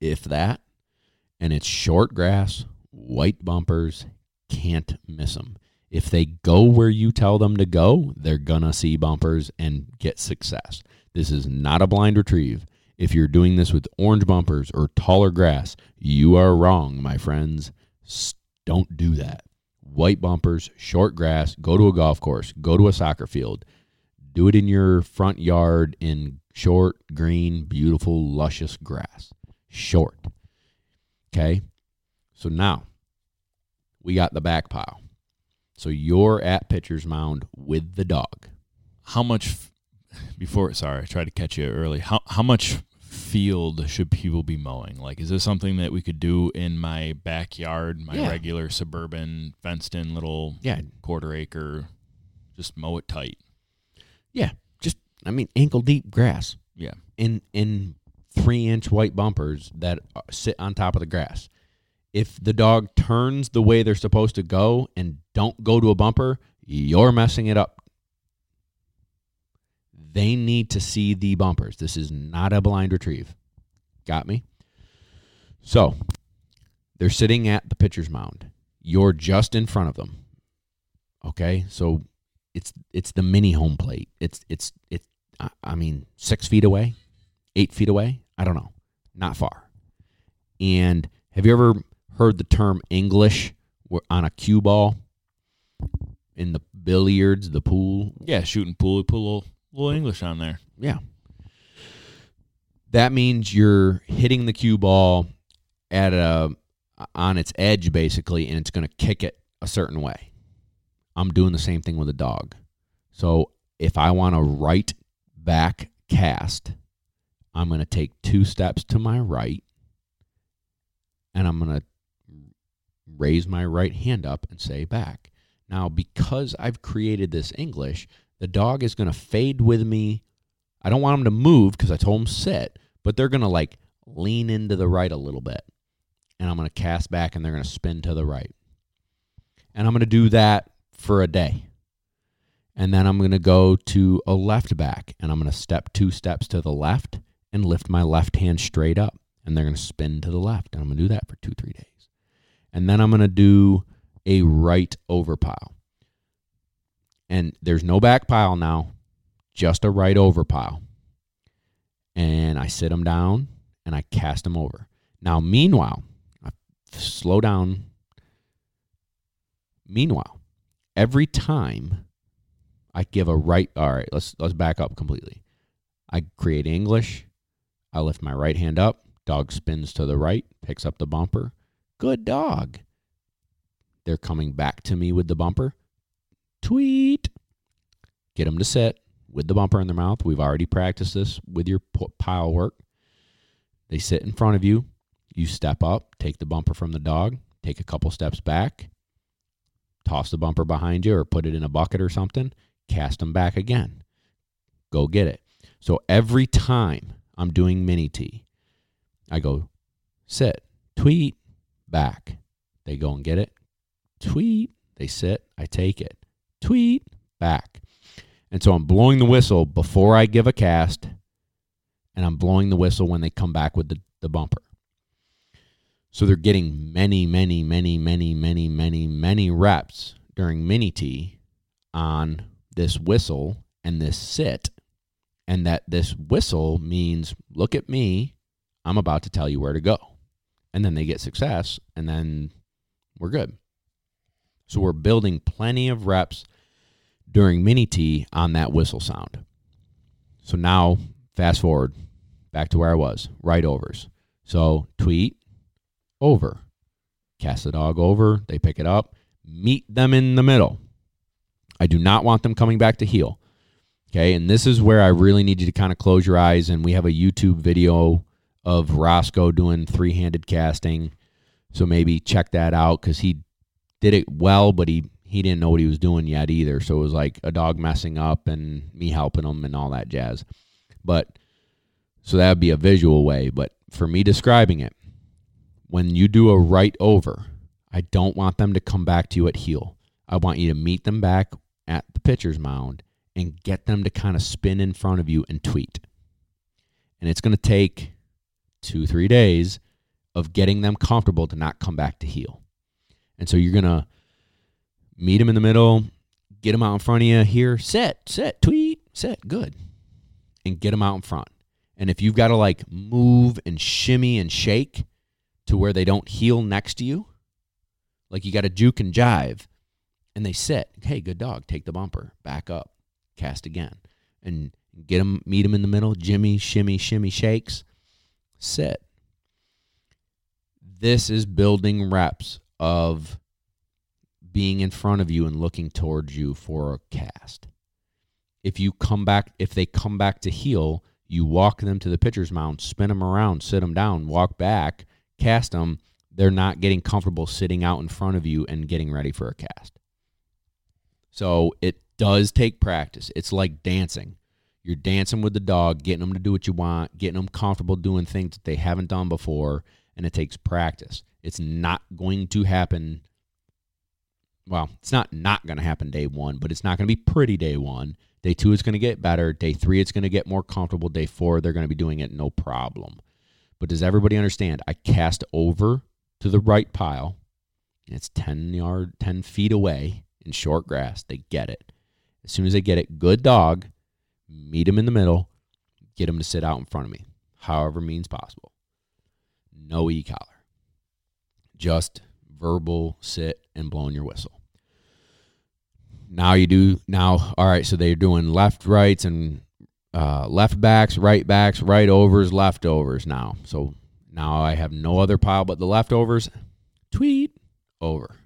if that. And it's short grass, white bumpers, can't miss them. If they go where you tell them to go, they're going to see bumpers and get success. This is not a blind retrieve. If you're doing this with orange bumpers or taller grass, you are wrong, my friends. Don't do that. White bumpers, short grass, go to a golf course, go to a soccer field. Do it in your front yard in short, green, beautiful, luscious grass. Short. Okay? So now we got the back pile. So you're at pitcher's mound with the dog. How much before sorry, I tried to catch you early. How how much field should people be mowing? Like, is this something that we could do in my backyard, my Yeah. regular suburban fenced in little Yeah. quarter acre? Just mow it tight. Yeah. Just I mean ankle deep grass. Yeah. in in three inch white bumpers that uh, sit on top of the grass. If the dog turns the way they're supposed to go and don't go to a bumper, you're messing it up. They need to see the bumpers. This is not a blind retrieve. Got me? So they're sitting at the pitcher's mound. You're just in front of them. Okay, so it's it's the mini home plate. It's it's it's I- mean six feet away, eight feet away. I don't know, not far. And have you ever heard the term English on a cue ball in the billiards, the pool? Yeah, shooting pool, a little, English on there. Yeah. That means you're hitting the cue ball at a on its edge basically and it's going to kick it a certain way. I'm doing the same thing with a dog. So if I want a right back cast, I'm going to take two steps to my right and I'm going to raise my right hand up and say back. Now, because I've created this English, the dog is going to fade with me. I don't want them to move because I told them sit, but they're going to like lean into the right a little bit. And I'm going to cast back and they're going to spin to the right. And I'm going to do that for a day. And then I'm going to go to a left back and I'm going to step two steps to the left and lift my left hand straight up. And they're going to spin to the left. And I'm going to do that for two, three days. And then I'm going to do a right over pile. And there's no back pile now, just a right over pile. And I sit them down and I cast them over. Now, meanwhile, I slow down. Meanwhile, every time I give a right, all right, let's let's back up completely. I create English. I lift my right hand up. Dog spins to the right, picks up the bumper. Good dog. They're coming back to me with the bumper. Tweet. Get them to sit with the bumper in their mouth. We've already practiced this with your pile work. They sit in front of you. You step up, take the bumper from the dog, take a couple steps back, toss the bumper behind you or put it in a bucket or something, cast them back again. Go get it. So every time I'm doing mini T, I go sit, tweet, back. They go and get it, tweet, they sit, I take it, tweet, back. And so I'm blowing the whistle before I give a cast, and I'm blowing the whistle when they come back with the, the bumper. So they're getting many, many, many, many, many, many, many reps during mini T on this whistle and this sit. And that this whistle means, look at me, I'm about to tell you where to go. And then they get success, and then we're good. So we're building plenty of reps during mini T on that whistle sound. So now, fast forward back to where I was, right overs. So tweet, over. Cast the dog over, they pick it up, meet them in the middle. I do not want them coming back to heel. Okay, and this is where I really need you to kind of close your eyes. And we have a YouTube video of Roscoe doing three handed casting. So maybe check that out because he did it well, but he he didn't know what he was doing yet either. So it was like a dog messing up and me helping him and all that jazz. But so that would be a visual way. But for me describing it, when you do a right over, I don't want them to come back to you at heel. I want you to meet them back at the pitcher's mound and get them to kind of spin in front of you and tweet. And it's going to take two, three days of getting them comfortable to not come back to heel. And so you're going to meet them in the middle, get them out in front of you here, set, set, tweet, set, good. And get them out in front. And if you've got to like move and shimmy and shake to where they don't heel next to you, like you got to juke and jive, and they sit. Hey, good dog. Take the bumper. Back up. Cast again. And get them, meet them in the middle. Jimmy, shimmy, shimmy, shakes. Sit. This is building reps of being in front of you and looking towards you for a cast. If you come back, if they come back to heel, you walk them to the pitcher's mound, spin them around, sit them down, walk back, cast them. They're not getting comfortable sitting out in front of you and getting ready for a cast. So it does take practice. It's like dancing. You're dancing with the dog, getting them to do what you want, getting them comfortable doing things that they haven't done before, and it takes practice. It's not going to happen. Well, it's not not going to happen day one, but it's not going to be pretty day one. Day two, is going to get better. Day three, it's going to get more comfortable. Day four, they're going to be doing it no problem. But does everybody understand? I cast over to the right pile, it's 10 yard, 10 feet away in short grass. They get it. As soon as they get it, good dog, meet them in the middle, get them to sit out in front of me, however means possible. No e collar. Just verbal sit and blowing your whistle. Now you do now. All right, so they're doing left rights and uh, left backs, right backs, right overs, leftovers. Now, so now I have no other pile but the leftovers. Tweet over.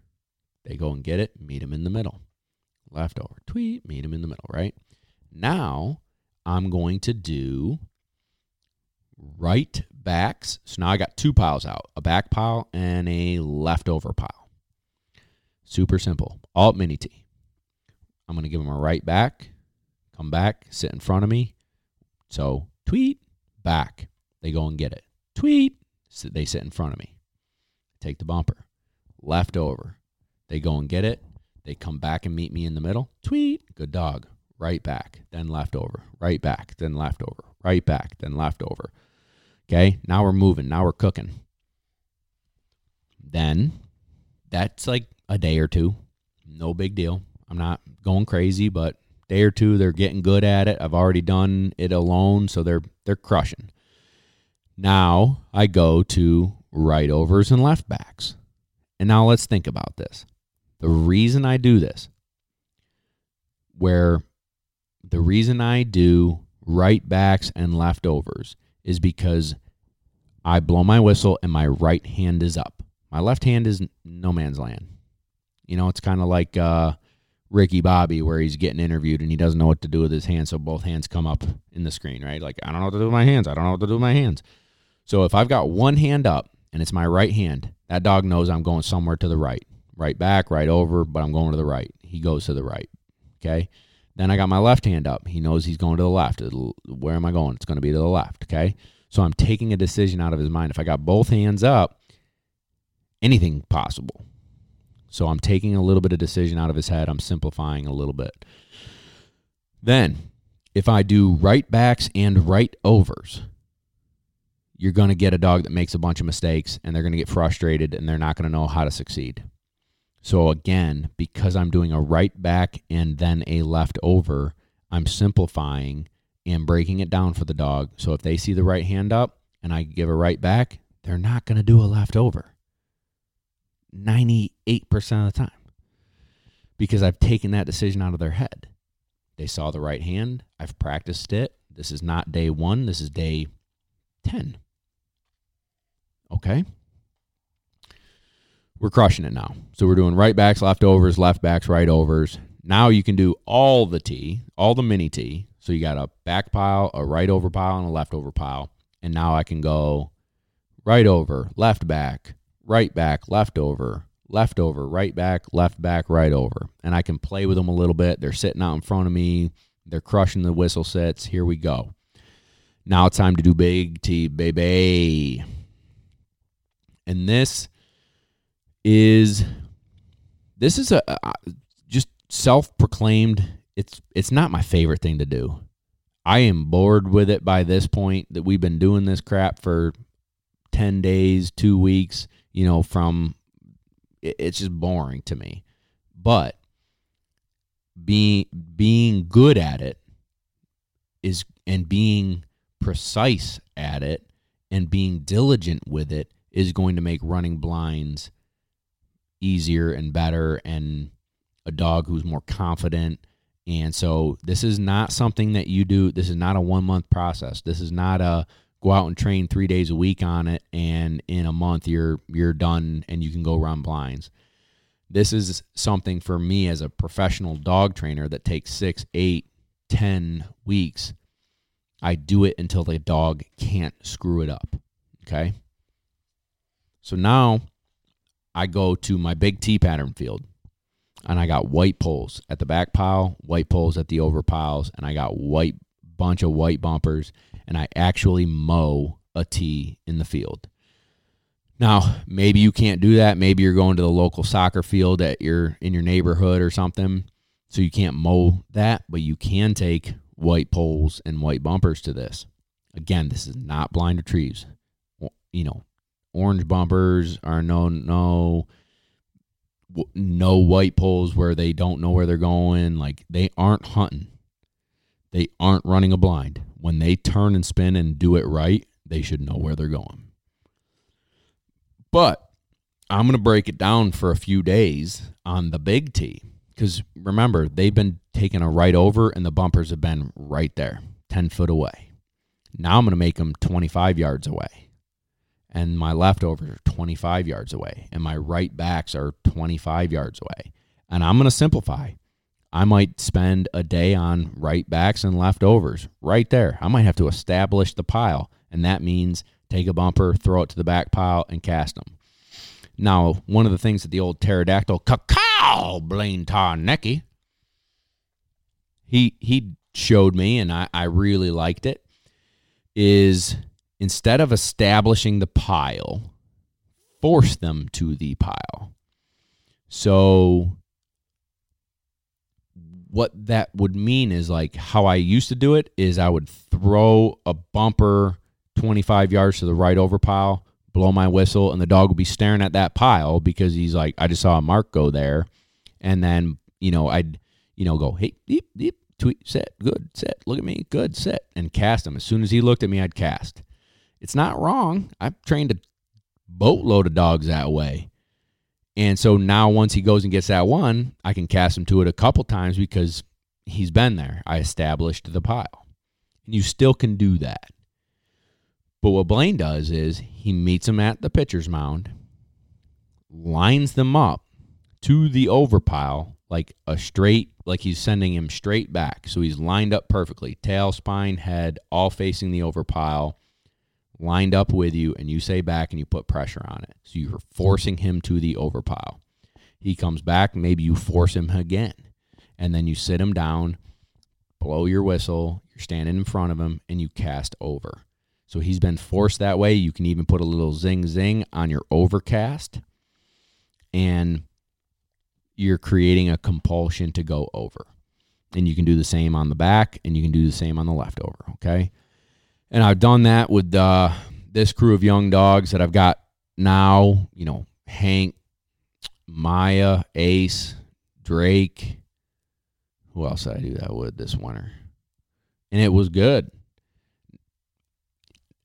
They go and get it. Meet them in the middle. Leftover. Tweet. Meet them in the middle. Right now, I'm going to do right backs. So now I got two piles out a back pile and a leftover pile. Super simple. Alt mini T. I'm going to give them a right back, come back, sit in front of me. So tweet, back. They go and get it. Tweet, so they sit in front of me. Take the bumper. Leftover. They go and get it. They come back and meet me in the middle. Tweet, good dog. Right back, then leftover. Right back, then leftover. Right back, then leftover. Okay, now we're moving. Now we're cooking. Then that's like a day or two. No big deal. I'm not going crazy, but day or two they're getting good at it. I've already done it alone, so they're they're crushing. Now I go to right overs and left backs. And now let's think about this. The reason I do this, where the reason I do right backs and leftovers is because I blow my whistle and my right hand is up. My left hand is no man's land. You know, it's kind of like uh, Ricky Bobby where he's getting interviewed and he doesn't know what to do with his hands, so both hands come up in the screen, right? Like, I don't know what to do with my hands. I don't know what to do with my hands. So if I've got one hand up and it's my right hand, that dog knows I'm going somewhere to the right. Right back, right over, but I'm going to the right. He goes to the right. Okay. Then I got my left hand up. He knows he's going to the left. Where am I going? It's going to be to the left. Okay. So I'm taking a decision out of his mind. If I got both hands up, anything possible. So I'm taking a little bit of decision out of his head. I'm simplifying a little bit. Then, if I do right backs and right overs, you're going to get a dog that makes a bunch of mistakes and they're going to get frustrated and they're not going to know how to succeed. So, again, because I'm doing a right back and then a left over, I'm simplifying and breaking it down for the dog. So, if they see the right hand up and I give a right back, they're not going to do a left over 98% of the time because I've taken that decision out of their head. They saw the right hand. I've practiced it. This is not day one, this is day 10. Okay we're crushing it now. So we're doing right backs, left overs, left backs, right overs. Now you can do all the T, all the mini T. So you got a back pile, a right over pile, and a left over pile. And now I can go right over, left back, right back, left over, left over, right back, left back, right over. And I can play with them a little bit. They're sitting out in front of me. They're crushing the whistle sets. Here we go. Now it's time to do big T, baby. And this is this is a just self-proclaimed it's it's not my favorite thing to do. I am bored with it by this point that we've been doing this crap for 10 days, 2 weeks, you know, from it's just boring to me. But being being good at it is and being precise at it and being diligent with it is going to make running blinds easier and better and a dog who's more confident and so this is not something that you do this is not a one month process this is not a go out and train 3 days a week on it and in a month you're you're done and you can go run blinds this is something for me as a professional dog trainer that takes six, eight, ten weeks. I do it until the dog can't screw it up. Okay. So now I go to my big T pattern field and I got white poles at the back pile, white poles at the over piles, and I got white bunch of white bumpers, and I actually mow a T in the field. Now, maybe you can't do that. Maybe you're going to the local soccer field at your in your neighborhood or something, so you can't mow that, but you can take white poles and white bumpers to this. Again, this is not blind retrieves. You know, orange bumpers are no no no white poles where they don't know where they're going. Like they aren't hunting. They aren't running a blind. When they turn and spin and do it right, they should know where they're going. But I'm going to break it down for a few days on the big T because remember, they've been taking a right over and the bumpers have been right there, 10 foot away. Now I'm going to make them 25 yards away. And my leftovers are 25 yards away. And my right backs are 25 yards away. And I'm going to simplify. I might spend a day on right backs and leftovers right there. I might have to establish the pile. And that means take a bumper, throw it to the back pile, and cast them. Now, one of the things that the old pterodactyl cacao Blaine Tarnecki, he he showed me, and I, I really liked it, is instead of establishing the pile, force them to the pile. So what that would mean is like how I used to do it is I would throw a bumper 25 yards to the right over pile, blow my whistle, and the dog would be staring at that pile because he's like, I just saw a mark go there. And then, you know, I'd, you know, go, hey, deep, deep, tweet, set, good, set, look at me, good, set, and cast him. As soon as he looked at me, I'd cast. It's not wrong. I've trained a boatload of dogs that way. And so now once he goes and gets that one, I can cast him to it a couple times because he's been there. I established the pile. And you still can do that. But what Blaine does is he meets him at the pitcher's mound, lines them up to the overpile like a straight, like he's sending him straight back. So he's lined up perfectly, tail, spine, head, all facing the overpile, lined up with you, and you say back and you put pressure on it. So you're forcing him to the overpile. He comes back, maybe you force him again, and then you sit him down, blow your whistle, you're standing in front of him, and you cast over. So he's been forced that way. You can even put a little zing zing on your overcast, and you're creating a compulsion to go over. And you can do the same on the back, and you can do the same on the leftover. Okay. And I've done that with uh, this crew of young dogs that I've got now. You know, Hank, Maya, Ace, Drake. Who else did I do that with this winter? And it was good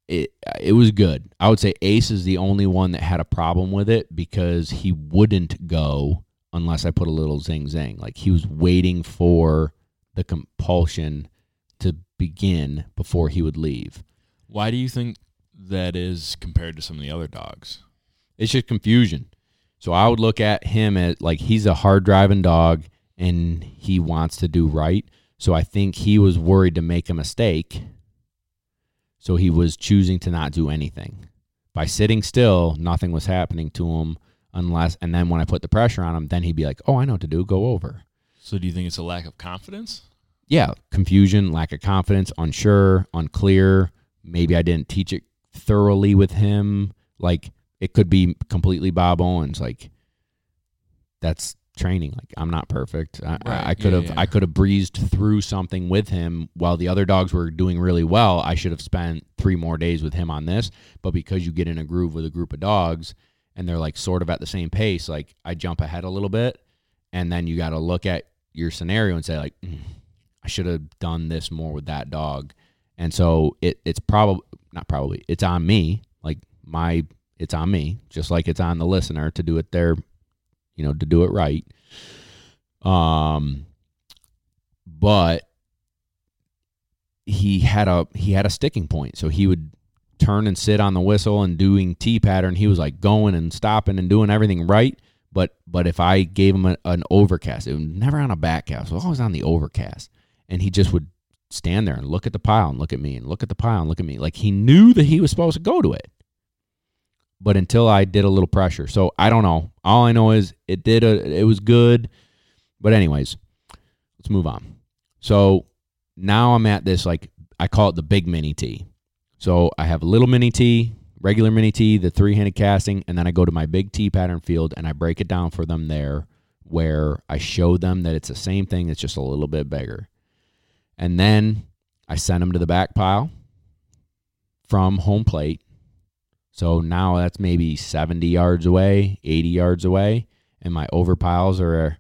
it it was good. I would say Ace is the only one that had a problem with it because he wouldn't go unless I put a little zing zing. Like he was waiting for the compulsion to begin before he would leave. Why do you think that is compared to some of the other dogs? It's just confusion. So I would look at him as like he's a hard driving dog and he wants to do right. So I think he was worried to make a mistake so he was choosing to not do anything. By sitting still, nothing was happening to him unless and then when I put the pressure on him, then he'd be like, "Oh, I know what to do. Go over." So do you think it's a lack of confidence? Yeah, confusion, lack of confidence, unsure, unclear. Maybe I didn't teach it thoroughly with him. Like it could be completely Bob Owens. Like that's training. Like I'm not perfect. I, Right. I, could Yeah, have yeah. I could have breezed through something with him while the other dogs were doing really well. I should have spent three more days with him on this. But because you get in a groove with a group of dogs and they're like sort of at the same pace, like I jump ahead a little bit, and then you got to look at your scenario and say like, "Mm, I should have done this more with that dog. And so it it's probably not probably it's on me. Like my it's on me, just like it's on the listener to do it their you know, to do it right. Um but he had a he had a sticking point. So he would turn and sit on the whistle and doing T pattern. He was like going and stopping and doing everything right. But but if I gave him a, an overcast, it was never on a backcast. It was always on the overcast. And he just would stand there and look at the pile and look at me and look at the pile and look at me. Like he knew that he was supposed to go to it. But until I did a little pressure. So I don't know. All I know is it did a it was good. But anyways, let's move on. So now I'm at this like I call it the big mini T. So I have a little mini T, regular mini T, the three handed casting, and then I go to my big T pattern field and I break it down for them there where I show them that it's the same thing, it's just a little bit bigger. And then I send them to the back pile from home plate. So now that's maybe 70 yards away, 80 yards away, and my over piles are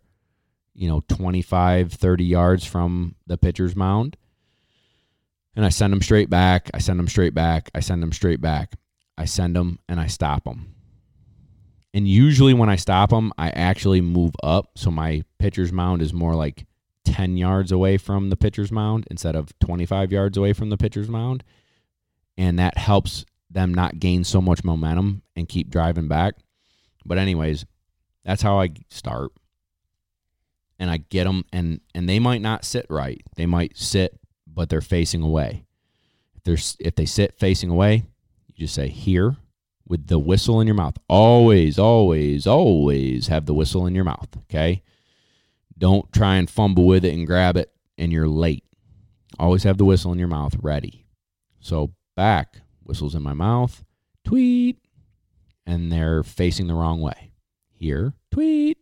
you know 25 30 yards from the pitcher's mound. And i send them straight back. I send them straight back. I send them straight back. I send them and i stop them. And usually when i stop them i actually move up. So my pitcher's mound is more like 10 yards away from the pitcher's mound instead of 25 yards away from the pitcher's mound and that helps them not gain so much momentum and keep driving back but anyways that's how i start and I get them and and they might not sit right. They might sit but they're facing away. If there's if they sit facing away, you just say here with the whistle in your mouth. Always, always, always have the whistle in your mouth, okay? Don't try and fumble with it and grab it and you're late. Always have the whistle in your mouth ready. So back, whistles in my mouth, tweet, and they're facing the wrong way. Here, tweet,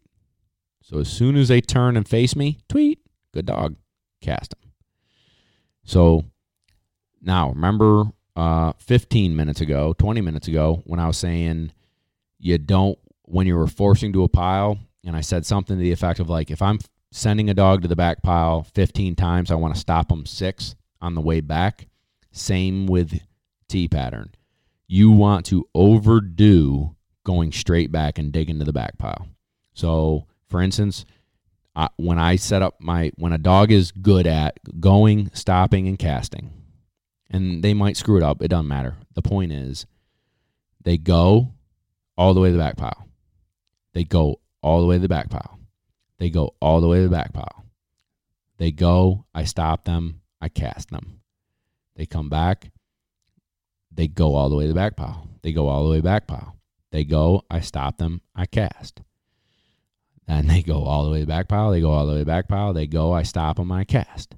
so as soon as they turn and face me, tweet, good dog, cast them. So now remember uh, 15 minutes ago, 20 minutes ago, when I was saying you don't, when you were forcing to a pile, and I said something to the effect of like, if I'm sending a dog to the back pile 15 times, I want to stop them six on the way back. Same with T pattern. You want to overdo going straight back and dig into the back pile. So, for instance, I, when I set up my when a dog is good at going, stopping, and casting, and they might screw it up. It doesn't matter. The point is, they go all the way to the back pile. They go all the way to the back pile. They go all the way to the back pile. They go. I stop them. I cast them. They come back. They go all the way to the back pile. They go all the way back pile. They go. I stop them. I cast. Then they go all the way to the back pile. They go all the way back pile. They go. I stop them. I cast.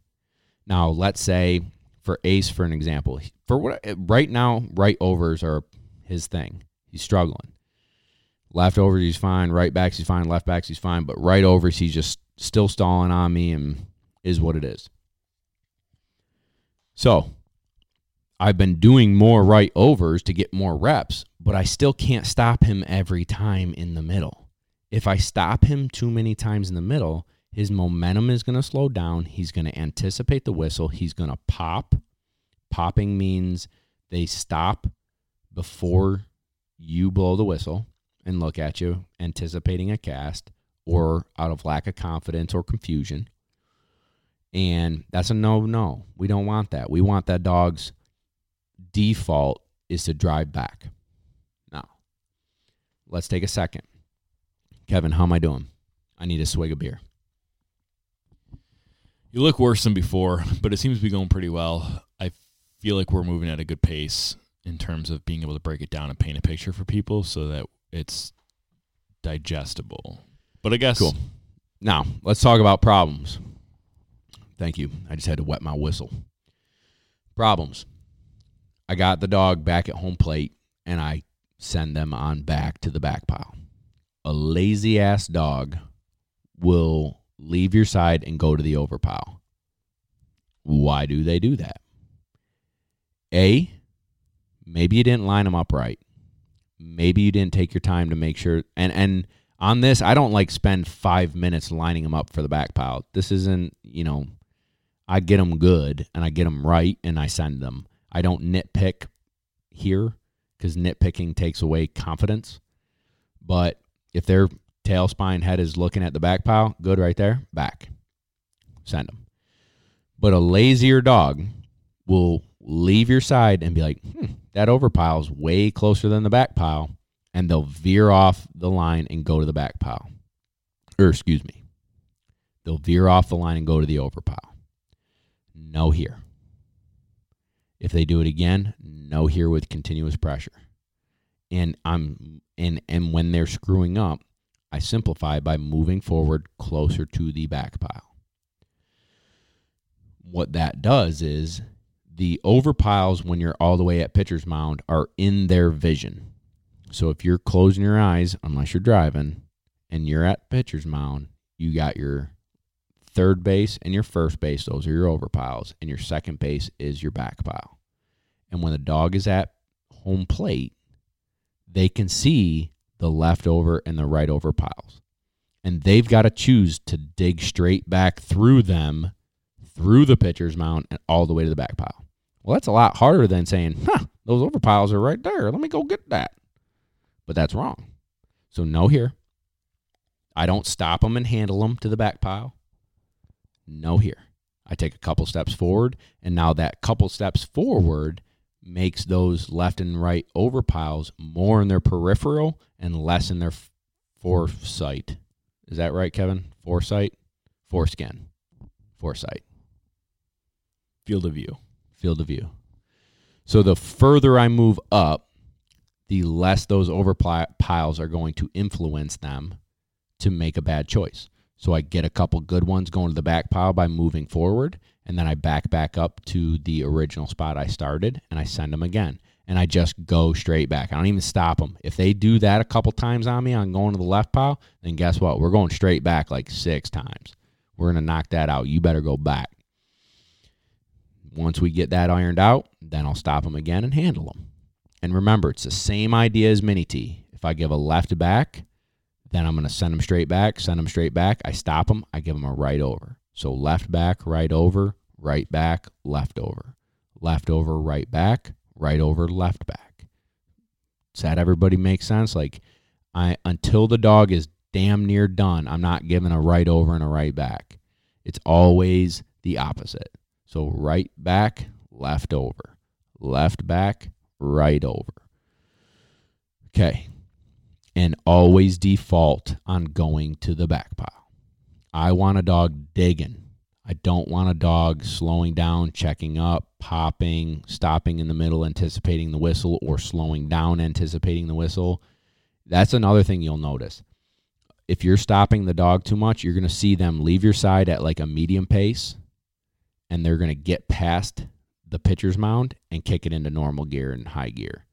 Now, let's say for Ace, for an example, for what right now, right overs are his thing. He's struggling. Leftovers, he's fine. Right backs, he's fine. Left backs, he's fine. But right overs, he's just still stalling on me and is what it is. So I've been doing more right overs to get more reps, but I still can't stop him every time in the middle. If I stop him too many times in the middle, his momentum is going to slow down. He's going to anticipate the whistle. He's going to pop. Popping means they stop before you blow the whistle and look at you, anticipating a cast or out of lack of confidence or confusion. And that's a no no. We don't want that. We want that dog's default is to drive back. Now, let's take a second. Kevin, how am I doing? I need a swig of beer. You look worse than before, but it seems to be going pretty well. I feel like we're moving at a good pace in terms of being able to break it down and paint a picture for people so that it's digestible. But I guess Cool. Now, let's talk about problems. Thank you. I just had to wet my whistle. Problems. I got the dog back at home plate and I send them on back to the back pile. A lazy ass dog will leave your side and go to the overpile. Why do they do that? A, maybe you didn't line them up right. Maybe you didn't take your time to make sure. And and on this, I don't like spend five minutes lining them up for the back pile. This isn't, you know, I get them good and I get them right and I send them. I don't nitpick here because nitpicking takes away confidence. But if their tail spine head is looking at the back pile, good right there, back. Send them. But a lazier dog will leave your side and be like, hmm, that overpile is way closer than the back pile. And they'll veer off the line and go to the back pile. Or, excuse me, they'll veer off the line and go to the overpile. No here. If they do it again, no here with continuous pressure. And I'm and and when they're screwing up, I simplify by moving forward closer to the back pile. What that does is the overpiles when you're all the way at pitcher's mound are in their vision. So if you're closing your eyes, unless you're driving, and you're at pitcher's mound, you got your third base and your first base. Those are your overpiles, and your second base is your back pile. And when the dog is at home plate, they can see the leftover and the right over piles. And they've got to choose to dig straight back through them, through the pitcher's mound, and all the way to the back pile. Well, that's a lot harder than saying, huh, those over piles are right there. Let me go get that. But that's wrong. So, no here. I don't stop them and handle them to the back pile. No here. I take a couple steps forward, and now that couple steps forward makes those left and right over piles more in their peripheral and less in their foresight. Is that right, Kevin? Foresight? Foreskin. Foresight. Field of view. Field of view. So the further I move up, the less those over piles are going to influence them to make a bad choice. So I get a couple good ones going to the back pile by moving forward, and then I back back up to the original spot I started and I send them again. And I just go straight back. I don't even stop them. If they do that a couple times on me on going to the left pile, then guess what? We're going straight back like six times. We're going to knock that out. You better go back. Once we get that ironed out, then I'll stop them again and handle them. And remember, it's the same idea as mini T. If I give a left back, then I'm going to send them straight back, send them straight back. I stop them, I give them a right over. So left back, right over, right back, left over, left over, right back, right over, left back. Does that everybody make sense? Like, I until the dog is damn near done, I'm not giving a right over and a right back. It's always the opposite. So right back, left over, left back, right over. Okay. And always default on going to the back pile. I want a dog digging I don't want a dog slowing down, checking up, popping, stopping in the middle, anticipating the whistle, or slowing down, anticipating the whistle. That's another thing you'll notice. If you're stopping the dog too much, you're going to see them leave your side at like a medium pace and they're going to get past the pitcher's mound and kick it into normal gear and high gear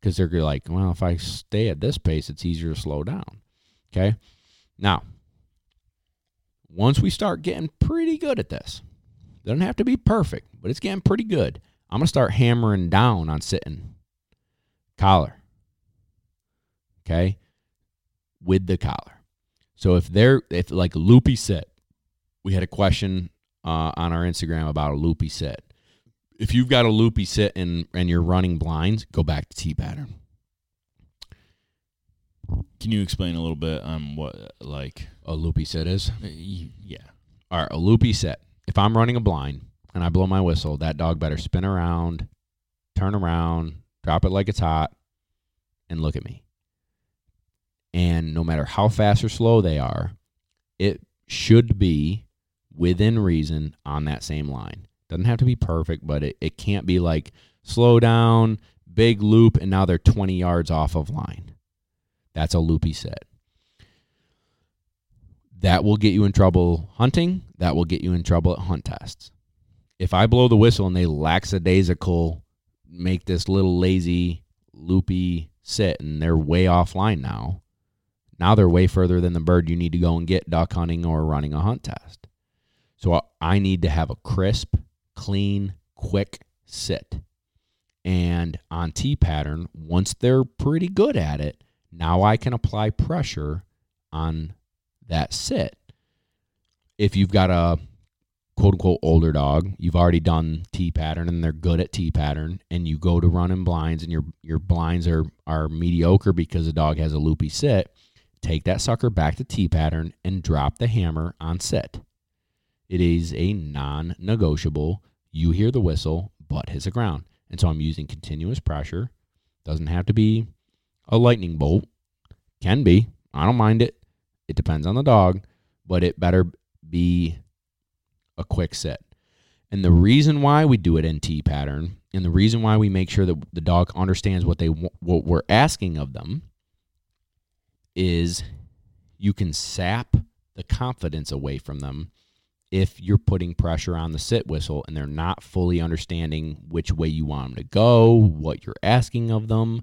because they're like, well, if I stay at this pace, it's easier to slow down. Okay. Now, once we start getting pretty good at this, doesn't have to be perfect, but it's getting pretty good. I'm going to start hammering down on sitting collar. Okay? With the collar. So if they're if like loopy sit, we had a question uh, on our Instagram about a loopy sit. If you've got a loopy sit and and you're running blinds, go back to T pattern. Can you explain a little bit on what like a loopy set is? Uh, yeah. All right, a loopy set. If I'm running a blind and I blow my whistle, that dog better spin around, turn around, drop it like it's hot, and look at me. And no matter how fast or slow they are, it should be within reason on that same line. Doesn't have to be perfect, but it, it can't be like slow down, big loop, and now they're 20 yards off of line. That's a loopy set. That will get you in trouble hunting. That will get you in trouble at hunt tests. If I blow the whistle and they lackadaisical make this little lazy loopy sit and they're way offline now, Now they're way further than the bird you need to go and get duck hunting or running a hunt test. So I need to have a crisp, clean, quick sit. And on T pattern, once they're pretty good at it, now I can apply pressure on that sit. If you've got a quote unquote older dog, you've already done T pattern and they're good at T pattern, and you go to running blinds and your your blinds are are mediocre because the dog has a loopy sit, take that sucker back to T pattern and drop the hammer on sit. It is a non negotiable. You hear the whistle, butt hits the ground. And so I'm using continuous pressure. Doesn't have to be a lightning bolt. Can be. I don't mind it. It depends on the dog, but it better be a quick set. And the reason why we do it in T pattern, and the reason why we make sure that the dog understands what they what we're asking of them, is you can sap the confidence away from them if you're putting pressure on the sit whistle and they're not fully understanding which way you want them to go, what you're asking of them.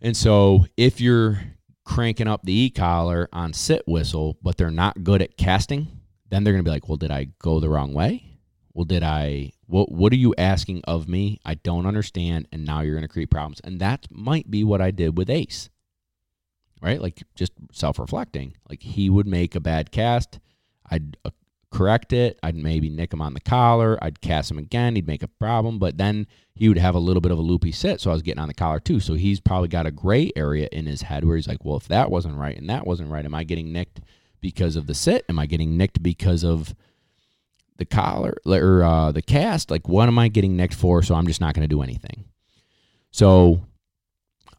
And so if you're cranking up the e collar on sit whistle, but they're not good at casting, then they're going to be like, well, did I go the wrong way? Well, did I, what, what are you asking of me? I don't understand. And now you're going to create problems. And that might be what I did with Ace, right? Like just self reflecting. Like he would make a bad cast. I'd uh, correct it. I'd maybe nick him on the collar. I'd cast him again. He'd make a problem, but then he would have a little bit of a loopy sit. So I was getting on the collar too. So he's probably got a gray area in his head where he's like, well, if that wasn't right and that wasn't right, am I getting nicked because of the sit? Am I getting nicked because of the collar or uh, the cast? Like, what am I getting nicked for? So I'm just not going to do anything. So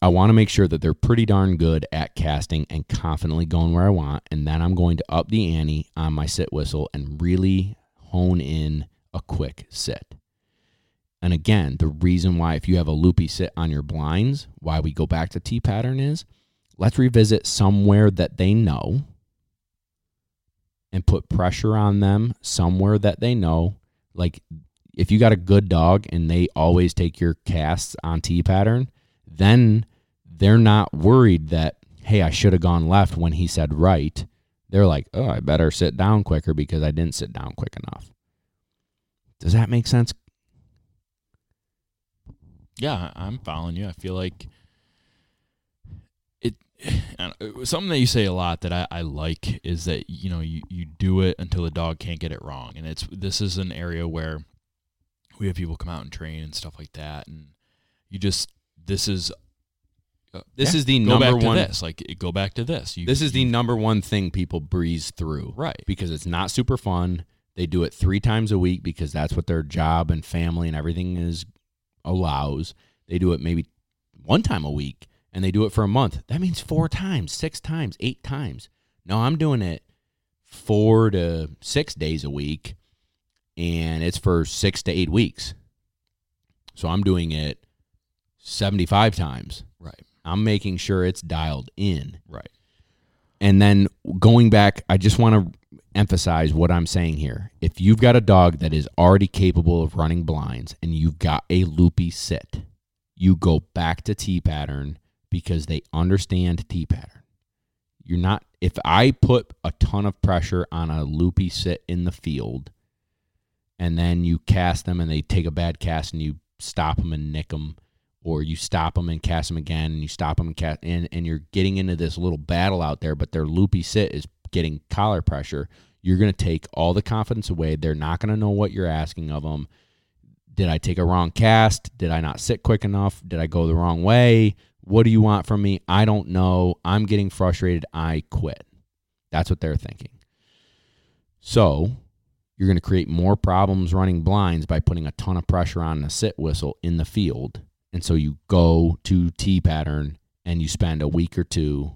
I want to make sure that they're pretty darn good at casting and confidently going where I want. And then I'm going to up the ante on my sit whistle and really hone in a quick sit. And again, the reason why, if you have a loopy sit on your blinds, why we go back to T pattern is let's revisit somewhere that they know and put pressure on them somewhere that they know. Like if you got a good dog and they always take your casts on T pattern, then they're not worried that, hey, I should have gone left when he said right. They're like, oh, I better sit down quicker because I didn't sit down quick enough. Does that make sense? Yeah, I'm following you. I feel like it, uh, something that you say a lot that I, I like is that you know you, you do it until the dog can't get it wrong and it's this is an area where we have people come out and train and stuff like that and you just this is this yeah, is the go number one. This like go back to this. You, this is the number one thing people breeze through, right? Because it's not super fun. They do it three times a week because that's what their job and family and everything is allows. They do it maybe one time a week, and they do it for a month. That means four times, six times, eight times. No, I'm doing it four to six days a week, and it's for six to eight weeks. So I'm doing it 75 times. I'm making sure it's dialed in. Right. And then going back, I just want to emphasize what I'm saying here. If you've got a dog that is already capable of running blinds and you've got a loopy sit, you go back to T pattern because they understand T pattern. You're not, if I put a ton of pressure on a loopy sit in the field and then you cast them and they take a bad cast and you stop them and nick them or you stop them and cast them again and you stop them and cast and, and you're getting into this little battle out there but their loopy sit is getting collar pressure you're going to take all the confidence away. They're not going to know what you're asking of them did i take a wrong cast? Did i not sit quick enough? Did i go the wrong way? What do you want from me? I don't know. I'm getting frustrated. I quit. That's what they're thinking. So you're going to create more problems running blinds by putting a ton of pressure on the sit whistle in the field and so you go to T pattern and you spend a week or two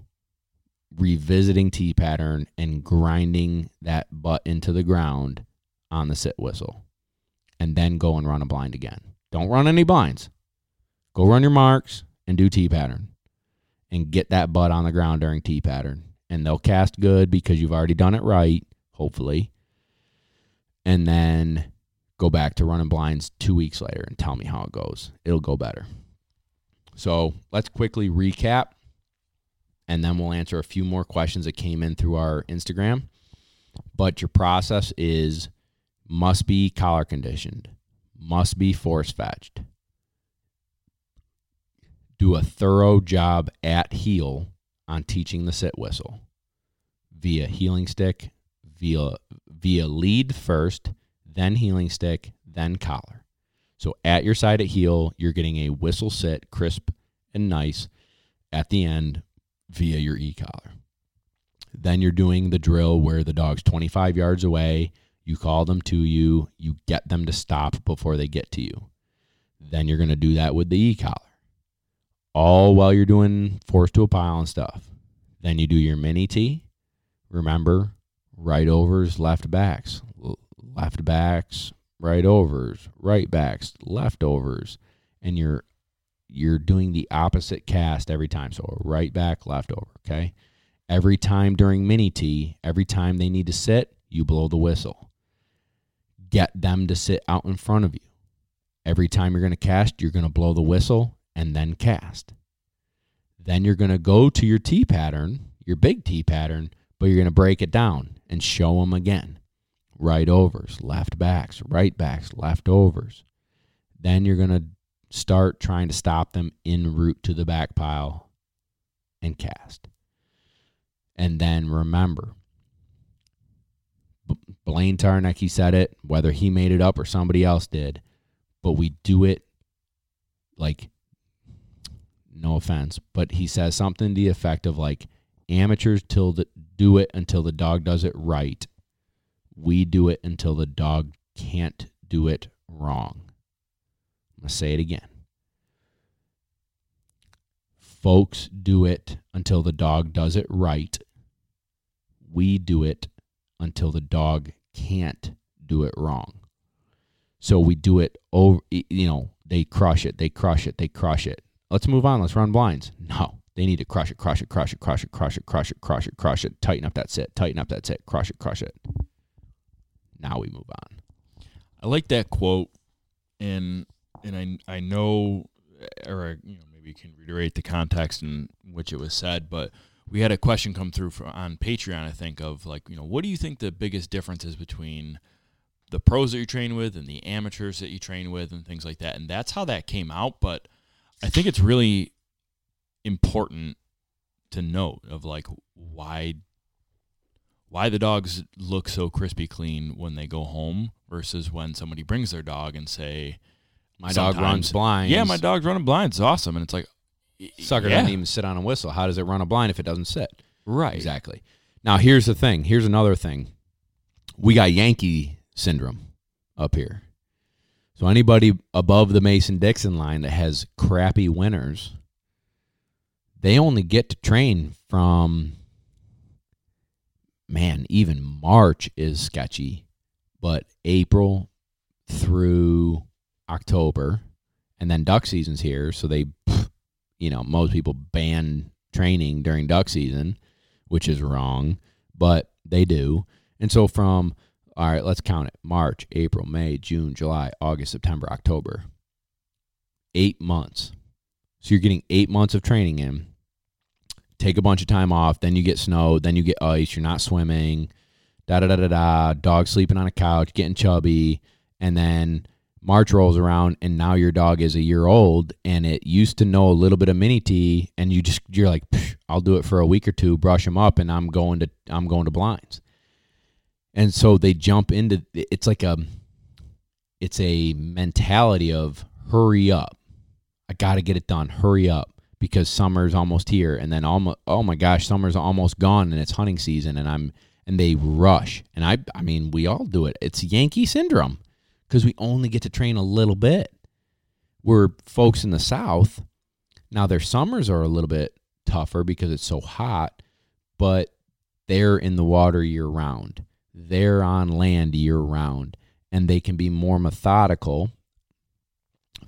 revisiting T pattern and grinding that butt into the ground on the sit whistle. And then go and run a blind again. Don't run any blinds. Go run your marks and do T pattern and get that butt on the ground during T pattern. And they'll cast good because you've already done it right, hopefully. And then go back to running blinds two weeks later and tell me how it goes. It'll go better. So let's quickly recap and then we'll answer a few more questions that came in through our Instagram. But your process is must be collar conditioned, must be force fetched. Do a thorough job at heel on teaching the sit whistle via heeling stick, via via lead first, then heeling stick, then collar. So at your side at heel, you're getting a whistle sit, crisp and nice at the end via your e collar. Then you're doing the drill where the dog's 25 yards away. You call them to you, you get them to stop before they get to you. Then you're going to do that with the e collar. All while you're doing force to a pile and stuff. Then you do your mini T. Remember, right overs, left backs, left backs, right overs, right backs, leftovers, and you're you're doing the opposite cast every time. So a right back, left over, okay? Every time during mini T, every time they need to sit, you blow the whistle. Get them to sit out in front of you. Every time you're going to cast, you're going to blow the whistle and then cast. Then you're going to go to your T pattern, your big T pattern, but you're going to break it down and show them again. Right overs, left backs, right backs, left overs. Then you're going to start trying to stop them en route to the back pile and cast. And then remember, Blaine Tarnick, he said it, whether he made it up or somebody else did, but we do it like, no offense, but he says something to the effect of like, amateurs till the, do it until the dog does it right we do it until the dog can't do it wrong. I'm going to say it again. Folks do it until the dog does it right. We do it until the dog can't do it wrong. So we do it over, you know, they crush it, they crush it, they crush it. Let's move on. Let's run blinds. No, they need to crush it, crush it, crush it, crush it, crush it, crush it, crush it, crush it. Tighten up that sit, tighten up that sit, crush it, crush it. Now we move on. I like that quote, and and I I know, or you know, maybe you can reiterate the context in which it was said, but we had a question come through for, on Patreon. I think of like you know, what do you think the biggest difference is between the pros that you train with and the amateurs that you train with and things like that, and that's how that came out. But I think it's really important to note of like why why the dogs look so crispy clean when they go home versus when somebody brings their dog and say my dog runs blind. Yeah, my dog's running blind. It's awesome. And it's like, sucker yeah. doesn't even sit on a whistle. How does it run a blind if it doesn't sit? Right. Exactly. Now, here's the thing. Here's another thing. We got Yankee syndrome up here. So anybody above the Mason Dixon line that has crappy winters, they only get to train from man, even March is sketchy, but April through October, and then duck season's here, so they, you know, most people ban training during duck season, which is wrong, but they do. And so from all right, let's count it. March, April, May, June, July, August, September, October. 8 months. So you're getting 8 months of training in. Take a bunch of time off, then you get snow, then you get ice, you're not swimming. Da da da da da. Dog sleeping on a couch, getting chubby, and then March rolls around and now your dog is a year old and it used to know a little bit of mini T and you just you're like I'll do it for a week or two brush them up and I'm going to I'm going to blinds. And so they jump into it's like a it's a mentality of hurry up. I got to get it done. Hurry up because summer's almost here and then almost oh my gosh, summer's almost gone and it's hunting season and I'm and they rush. And I I mean, we all do it. It's Yankee syndrome because we only get to train a little bit. We're folks in the South. Now, their summers are a little bit tougher because it's so hot, but they're in the water year round. They're on land year round, and they can be more methodical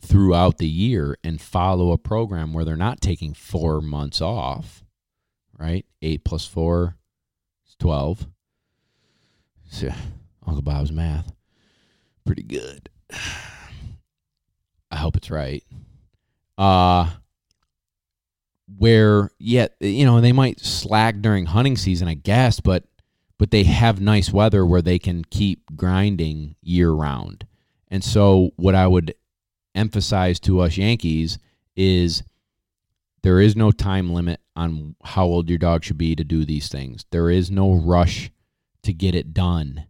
throughout the year and follow a program where they're not taking four months off, right? Eight plus four is 12. So, Uncle Bob's math pretty good. I hope it's right. Uh where yet you know they might slack during hunting season, I guess, but but they have nice weather where they can keep grinding year round. And so what I would emphasize to us Yankees is there is no time limit on how old your dog should be to do these things. There is no rush to get it done.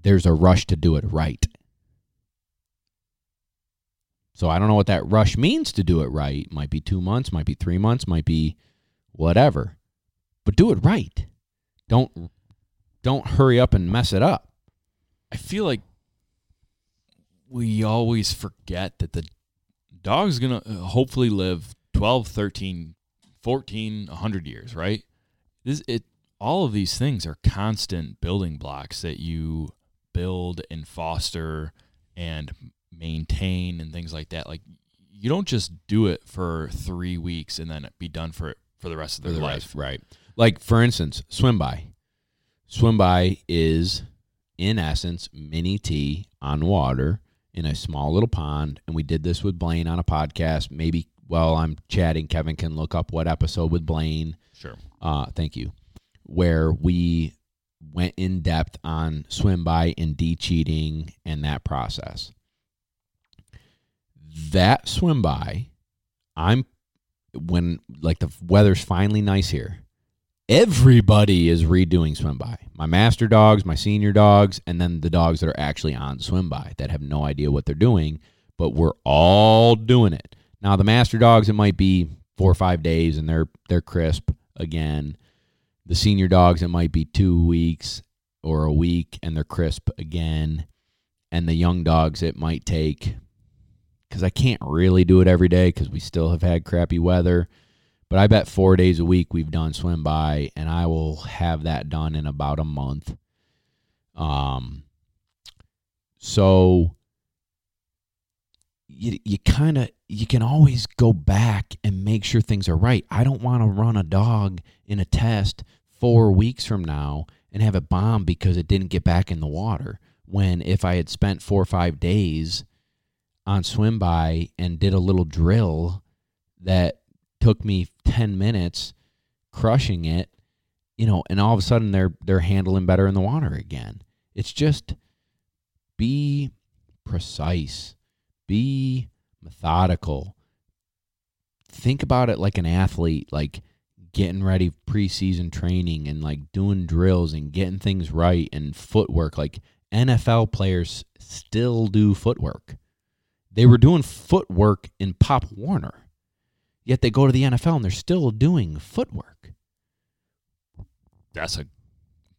There's a rush to do it right. So I don't know what that rush means to do it right. Might be 2 months, might be 3 months, might be whatever. But do it right. Don't don't hurry up and mess it up. I feel like we always forget that the dog's going to uh, hopefully live 12, 13, 14, 100 years, right? This it all of these things are constant building blocks that you build and foster and maintain and things like that. Like you don't just do it for 3 weeks and then be done for it for the rest of their the life. rest, right? Like for instance, swim by. Swim by is in essence mini T on water in a small little pond, and we did this with Blaine on a podcast. Maybe while I'm chatting, Kevin can look up what episode with Blaine. Sure. Uh, thank you. Where we went in depth on swim by and de cheating and that process. That swim by, I'm when like the weather's finally nice here. Everybody is redoing swim by. My master dogs, my senior dogs, and then the dogs that are actually on swim by that have no idea what they're doing, but we're all doing it. Now the master dogs, it might be four or five days and they're they're crisp again. The senior dogs, it might be two weeks or a week and they're crisp again. And the young dogs, it might take because I can't really do it every day because we still have had crappy weather. But I bet four days a week we've done swim by, and I will have that done in about a month. Um, so you you kind of you can always go back and make sure things are right. I don't want to run a dog in a test four weeks from now and have it bomb because it didn't get back in the water. When if I had spent four or five days on swim by and did a little drill that took me 10 minutes crushing it you know and all of a sudden they're they're handling better in the water again. It's just be precise. Be methodical. Think about it like an athlete like getting ready preseason training and like doing drills and getting things right and footwork. Like NFL players still do footwork. They were doing footwork in Pop Warner Yet they go to the NFL and they're still doing footwork. That's a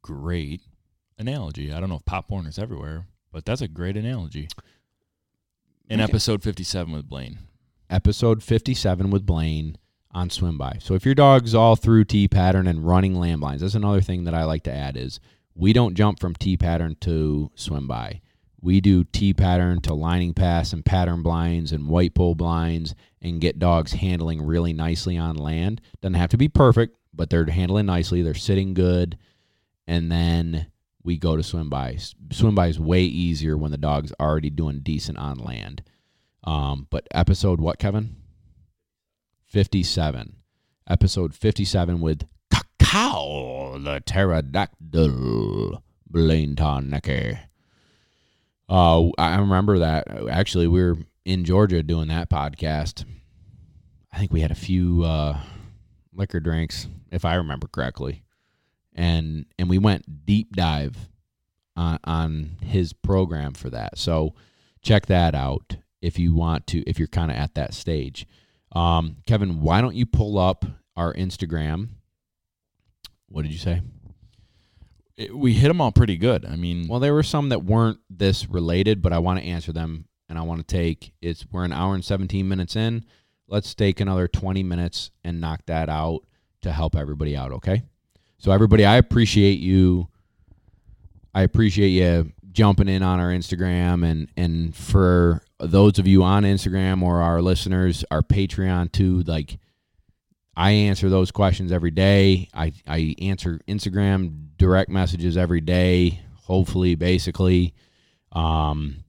great analogy. I don't know if Pop is everywhere, but that's a great analogy. In Okay. episode 57 with Blaine. Episode 57 with Blaine on swim by. So if your dog's all through T pattern and running landlines, that's another thing that I like to add is we don't jump from T pattern to swim by. We do T pattern to lining pass and pattern blinds and white pole blinds and get dogs handling really nicely on land. Doesn't have to be perfect, but they're handling nicely. They're sitting good. And then we go to swim by. Swim by is way easier when the dog's already doing decent on land. Um, but episode what, Kevin? 57. Episode 57 with Cacao, the pterodactyl, Blaine Tarnacki. Uh, I remember that. Actually, we were in Georgia doing that podcast. I think we had a few uh, liquor drinks, if I remember correctly, and and we went deep dive on on his program for that. So check that out if you want to. If you're kind of at that stage, um, Kevin, why don't you pull up our Instagram? What did you say? It- we hit them all pretty good. I mean, Well, there were some that weren't this related, but I want to answer them and I want to take it's we're an hour and 17 minutes in. Let's take another 20 minutes and knock that out to help everybody out, okay? So everybody, I appreciate you I appreciate you jumping in on our Instagram and and for those of you on Instagram or our listeners, our Patreon too, like I answer those questions every day. I, I answer Instagram direct messages every day, hopefully, basically. Um,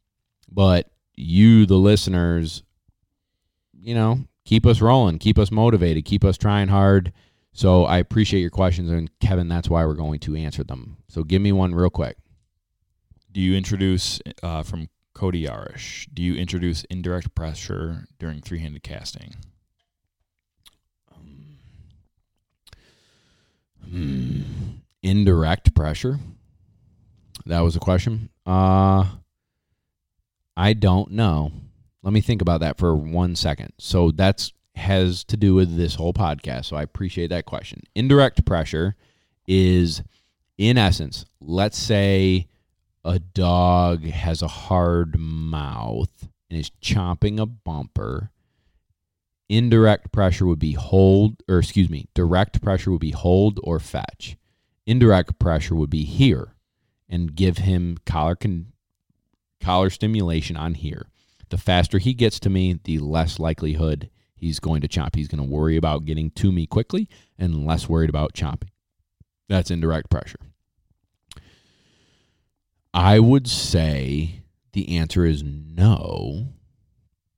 but you, the listeners, you know, keep us rolling, keep us motivated, keep us trying hard. So I appreciate your questions, and Kevin, that's why we're going to answer them. So give me one real quick. Do you introduce uh, from Cody Yarish? Do you introduce indirect pressure during three-handed casting? Hmm. Indirect pressure. That was a question. Uh I don't know. Let me think about that for one second. So that's has to do with this whole podcast. So I appreciate that question. Indirect pressure is in essence, let's say a dog has a hard mouth and is chomping a bumper Indirect pressure would be hold, or excuse me, direct pressure would be hold or fetch. Indirect pressure would be here and give him collar con- collar stimulation on here. The faster he gets to me, the less likelihood he's going to chomp. He's going to worry about getting to me quickly and less worried about chomping. That's indirect pressure. I would say the answer is no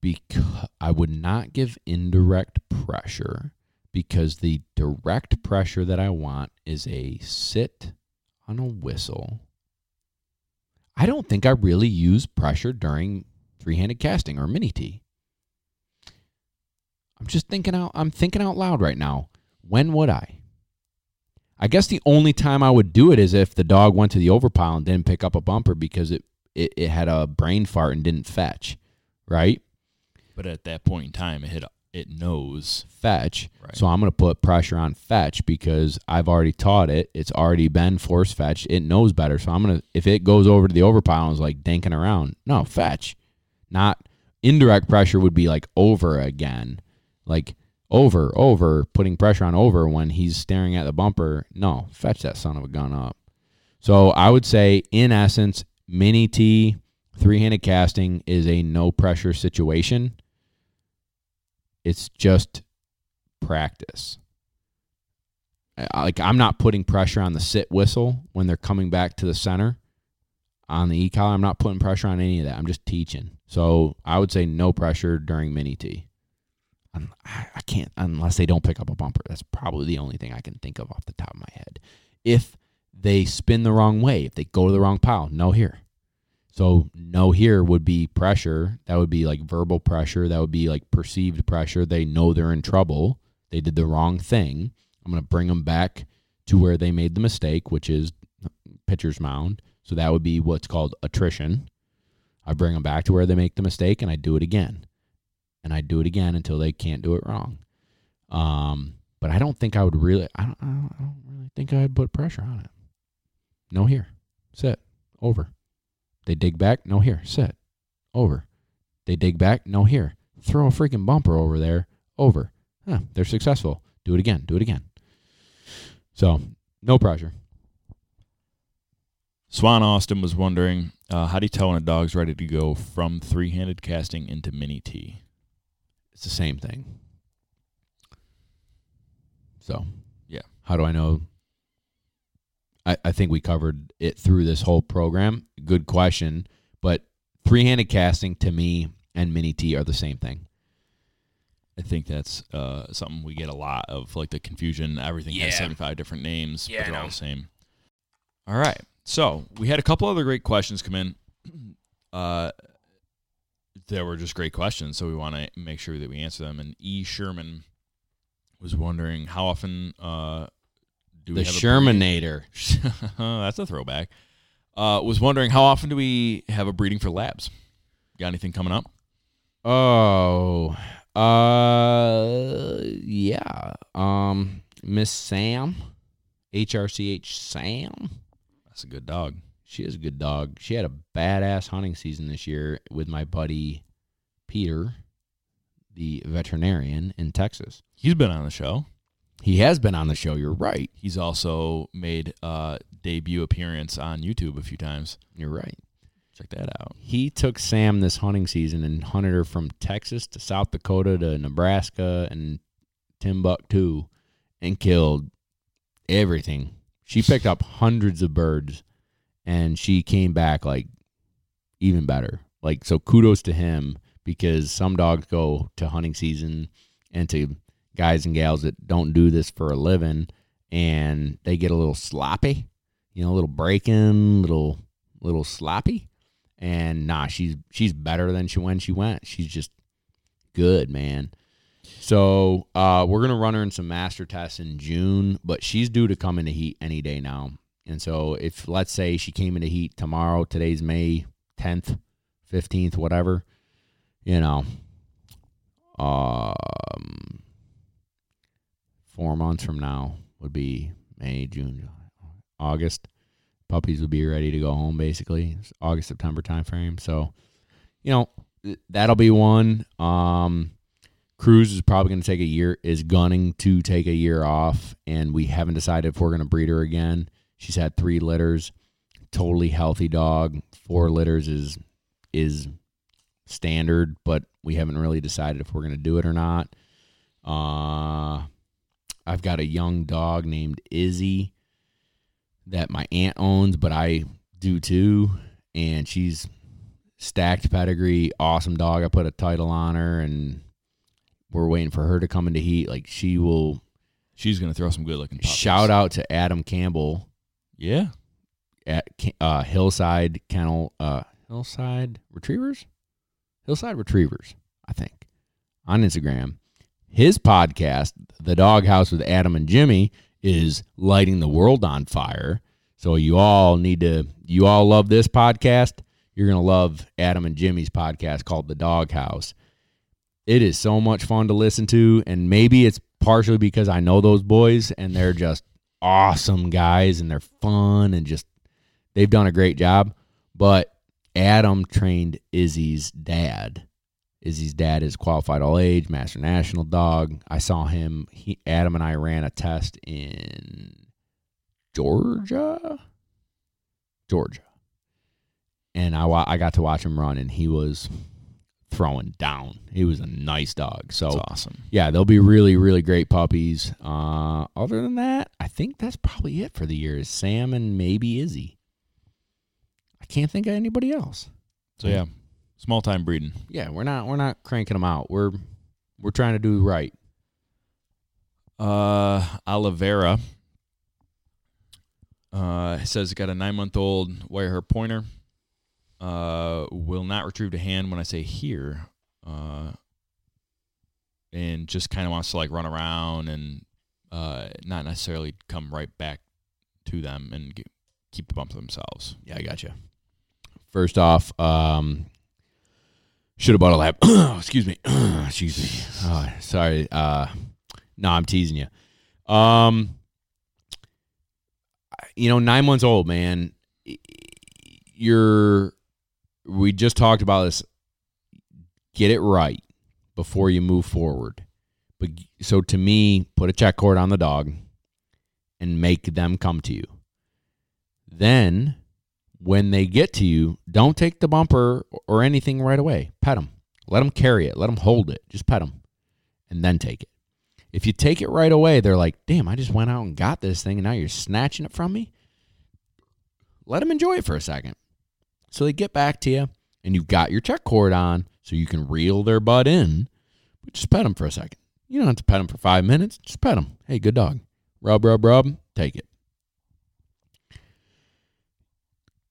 because I would not give indirect pressure because the direct pressure that I want is a sit on a whistle. I don't think I really use pressure during three-handed casting or mini T. I'm just thinking out I'm thinking out loud right now. When would I? I guess the only time I would do it is if the dog went to the overpile and didn't pick up a bumper because it, it, it had a brain fart and didn't fetch. Right? But at that point in time, it hit, it knows. fetch. Right. So I'm going to put pressure on fetch because I've already taught it. It's already been force fetch. It knows better. So I'm going to, if it goes over to the overpile and is like danking around, no, fetch. Not indirect pressure would be like over again. Like over, over, putting pressure on over when he's staring at the bumper. No, fetch that son of a gun up. So I would say, in essence, mini T, three handed casting is a no pressure situation. It's just practice. Like I'm not putting pressure on the sit whistle when they're coming back to the center on the e collar. I'm not putting pressure on any of that. I'm just teaching. So I would say no pressure during mini T. I can't unless they don't pick up a bumper. That's probably the only thing I can think of off the top of my head. If they spin the wrong way, if they go to the wrong pile, no here. So no here would be pressure. That would be like verbal pressure. That would be like perceived pressure. They know they're in trouble. They did the wrong thing. I'm going to bring them back to where they made the mistake, which is pitcher's mound. So that would be what's called attrition. I bring them back to where they make the mistake and I do it again. And I do it again until they can't do it wrong. Um, but I don't think I would really, I don't, I don't, I don't really think I'd put pressure on it. No here. Sit. Over. They dig back. No here. Sit. Over. They dig back. No here. Throw a freaking bumper over there. Over. Huh, they're successful. Do it again. Do it again. So, no pressure. Swan Austin was wondering uh, how do you tell when a dog's ready to go from three handed casting into mini T? It's the same thing. So, Yeah. How do I know? I, I think we covered it through this whole program. Good question. But three handed casting to me and mini T are the same thing. I think that's uh, something we get a lot of, like the confusion. Everything Yeah. has 75 different names, Yeah, but they're all the same. All right. So we had a couple other great questions come in. Uh, they were just great questions, so we want to make sure that we answer them. And E. Sherman was wondering how often uh, do The we have a Shermanator. That's a throwback. Uh, was wondering how often do we have a breeding for labs? Got anything coming up? Oh, uh, yeah. Um, Miss Sam, HRCH Sam. That's a good dog. She is a good dog. She had a badass hunting season this year with my buddy Peter, the veterinarian in Texas. He's been on the show. He has been on the show. You're right. He's also made a debut appearance on YouTube a few times. You're right. Check that out. He took Sam this hunting season and hunted her from Texas to South Dakota to Nebraska and Timbuktu and killed everything. She picked up hundreds of birds and she came back like even better. Like so kudos to him because some dogs go to hunting season and to guys and gals that don't do this for a living and they get a little sloppy, you know, a little breaking, little little sloppy. And nah, she's she's better than she when she went. She's just good, man. So uh, we're gonna run her in some master tests in June, but she's due to come into heat any day now. And so if let's say she came into heat tomorrow, today's May tenth, fifteenth, whatever, you know, um, four months from now would be May, June, August. Puppies would be ready to go home basically. It's August, September timeframe. So, you know, that'll be one. Um, Cruz is probably going to take a year, is gunning to take a year off, and we haven't decided if we're going to breed her again. She's had three litters, totally healthy dog. Four litters is is standard, but we haven't really decided if we're going to do it or not. Uh, I've got a young dog named Izzy that my aunt owns, but I do too. And she's stacked pedigree, awesome dog. I put a title on her, and we're waiting for her to come into heat. Like she will. She's gonna throw some good looking. Puppies. Shout out to Adam Campbell. Yeah. At uh, Hillside Kennel, uh, Hillside Retrievers, Hillside Retrievers, I think, on Instagram. His podcast, The Doghouse with Adam and Jimmy, is lighting the world on fire. So you all need to, you all love this podcast. You're going to love Adam and Jimmy's podcast called The Doghouse. It is so much fun to listen to. And maybe it's partially because I know those boys and they're just awesome guys and they're fun and just, they've done a great job. But Adam trained Izzy's dad Izzy's dad is qualified all age, master national dog. I saw him. He, Adam and I ran a test in Georgia, Georgia, and I I got to watch him run, and he was throwing down. He was a nice dog. So that's awesome. Yeah, they'll be really really great puppies. Uh, other than that, I think that's probably it for the year. Is Sam and maybe Izzy. I can't think of anybody else. So yeah, Small time breeding. Yeah, we're not we're not cranking them out. We're we're trying to do right. Uh, Oliveira uh, says got a nine month old wire hair pointer. Uh, will not retrieve to hand when I say here. Uh, and just kind of wants to like run around and uh, not necessarily come right back to them and get, keep the bump themselves. Yeah, I got you. First off, um, should have bought a lap. Excuse me. Excuse me. Oh, sorry. Uh, no, I'm teasing you. Um, you know, nine months old, man. You're. We just talked about this. Get it right before you move forward. But so to me, put a check cord on the dog and make them come to you. Then when they get to you, don't take the bumper or anything right away. Pet them. Let them carry it. Let them hold it. Just pet them and then take it. If you take it right away, they're like, damn, I just went out and got this thing and now you're snatching it from me. Let them enjoy it for a second. So they get back to you and you've got your check cord on so you can reel their butt in, but just pet them for a second. You don't have to pet them for five minutes. Just pet them. Hey, good dog. Rub, rub, rub. Take it.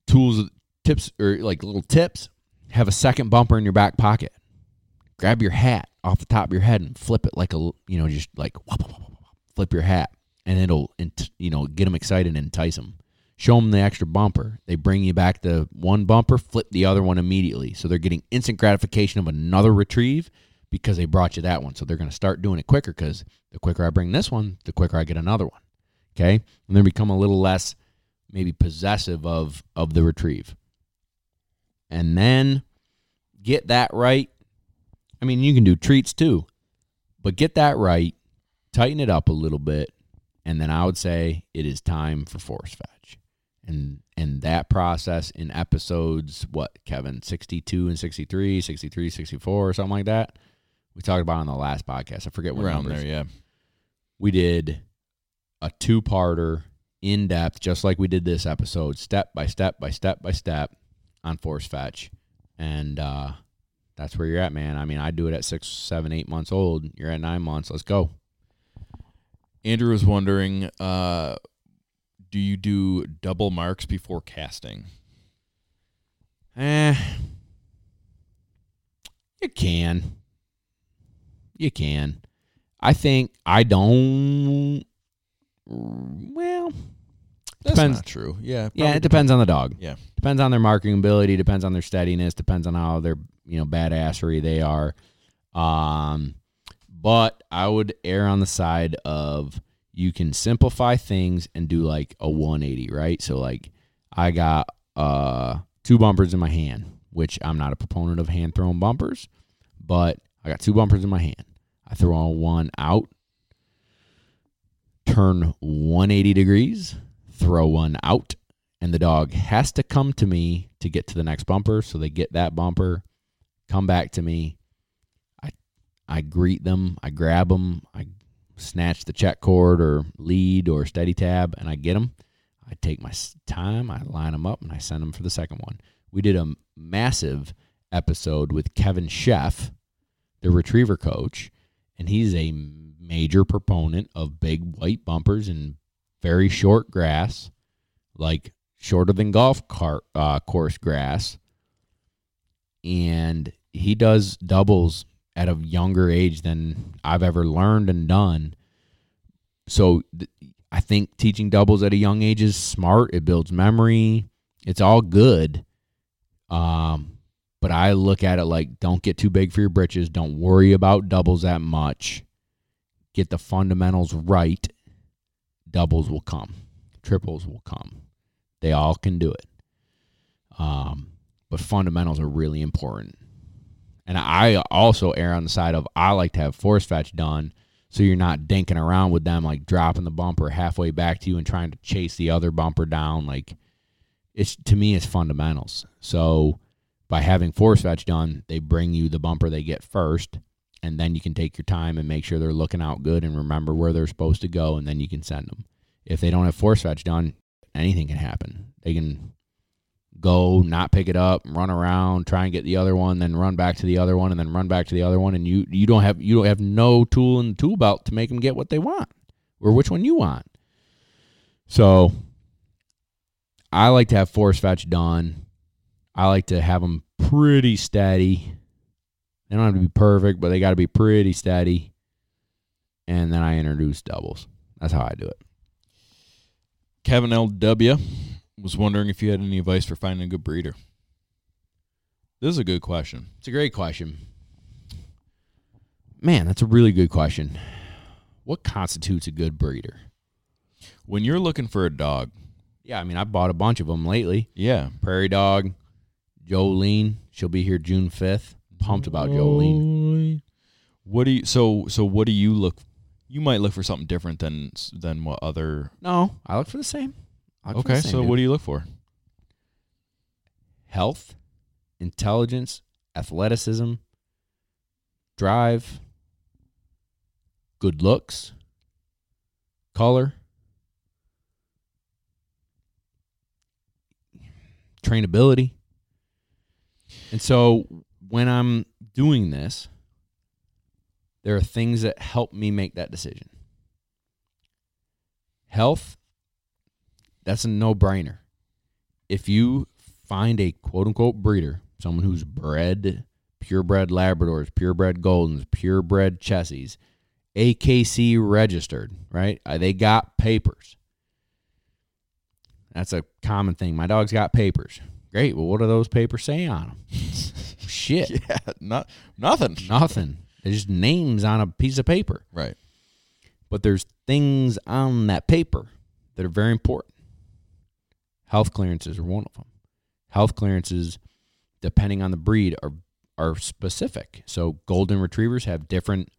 Tools, tips, or like little tips, have a second bumper in your back pocket. Grab your hat off the top of your head and flip it like a, you know, just like flip your hat, and it'll, you know, get them excited and entice them. Show them the extra bumper. They bring you back the one bumper, flip the other one immediately. So they're getting instant gratification of another retrieve because they brought you that one. So they're going to start doing it quicker because the quicker I bring this one, the quicker I get another one. Okay. And they become a little less maybe possessive of of the retrieve. And then get that right. I mean, you can do treats too, but get that right, tighten it up a little bit, and then I would say it is time for force fetch. And and that process in episodes what, Kevin, 62 and 63, 63, 64 or something like that. We talked about on the last podcast. I forget what around numbers. there, yeah. We did a two-parter in depth, just like we did this episode, step by step by step by step on force fetch. And uh, that's where you're at, man. I mean, I do it at six, seven, eight months old. You're at nine months. Let's go. Andrew was wondering, uh, do you do double marks before casting? Eh, you can. You can. I think I don't. Well, That's Depends. not true. Yeah. yeah, it depends on the dog. Yeah. Depends on their marking ability. Depends on their steadiness. Depends on how their you know badassery they are. Um, but I would err on the side of you can simplify things and do like a 180, right? So like I got uh two bumpers in my hand, which I'm not a proponent of hand thrown bumpers, but I got two bumpers in my hand. I throw one out, turn 180 degrees, throw one out, and the dog has to come to me to get to the next bumper. So they get that bumper, come back to me. I I greet them, I grab them, I snatch the check cord or lead or steady tab, and I get them. I take my time, I line them up, and I send them for the second one. We did a massive episode with Kevin Sheff, the retriever coach, and he's a major proponent of big white bumpers and very short grass, like shorter than golf cart uh, course grass. And he does doubles at a younger age than I've ever learned and done. So th- I think teaching doubles at a young age is smart. It builds memory. It's all good. Um, but I look at it like don't get too big for your britches. Don't worry about doubles that much. Get the fundamentals right. Doubles will come. Triples will come. They all can do it. Um, but fundamentals are really important. And I also err on the side of I like to have force fetch done so you're not dinking around with them like dropping the bumper halfway back to you and trying to chase the other bumper down like it's to me it's fundamentals. So by having force fetch done, they bring you the bumper they get first and then you can take your time and make sure they're looking out good and remember where they're supposed to go and then you can send them. If they don't have force fetch done, anything can happen. They can go not pick it up, run around, try and get the other one, then run back to the other one, and then run back to the other one, and you you don't have you don't have no tool in the tool belt to make them get what they want or which one you want. So I like to have force fetch done. I like to have them pretty steady. They don't have to be perfect, but they got to be pretty steady. And then I introduce doubles. That's how I do it. Kevin L.W. was wondering if you had any advice for finding a good breeder. This is a good question. It's a great question. Man, that's a really good question. What constitutes a good breeder? When you're looking for a dog, Yeah, I mean, I bought a bunch of them lately. yeah. Prairie Dog, Jolene. She'll be here June 5th. Pumped about Jolene. What do you so so what do you look you might look for something different than than what other No, I look for the same. I look for the Okay, same, so dude. what do you look for? Health, intelligence, athleticism, drive, good looks, color, trainability. And so when I'm doing this, there are things that help me make that decision. Health, that's a no brainer. If you find a quote unquote breeder, someone who's bred purebred Labradors, purebred Goldens, purebred Chessies, AKC registered, right? Uh, They got papers. That's a common thing. My dog's got papers. Great. Well, what do those papers say on them? Shit. Yeah, not nothing. Nothing. They're just names on a piece of paper. Right. But there's things on that paper that are very important. Health clearances are one of them. Health clearances, depending on the breed, are are specific. So golden retrievers have different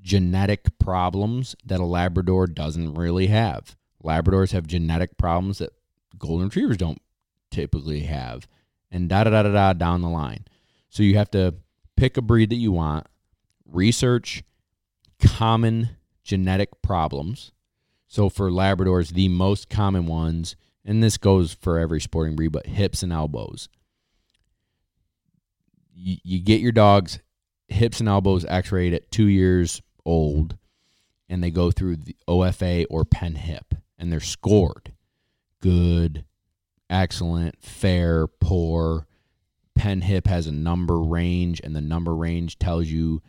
genetic problems that a Labrador doesn't really have. Labradors have genetic problems that golden retrievers don't typically have, and da da da da da down the line. So you have to pick a breed that you want, research common genetic problems. So for Labradors, the most common ones, and this goes for every sporting breed, but hips and elbows. you, you get your dog's hips and elbows x-rayed at two years old and they go through the OFA or PennHIP and they're scored good excellent fair poor PennHIP has a number range and the number range tells you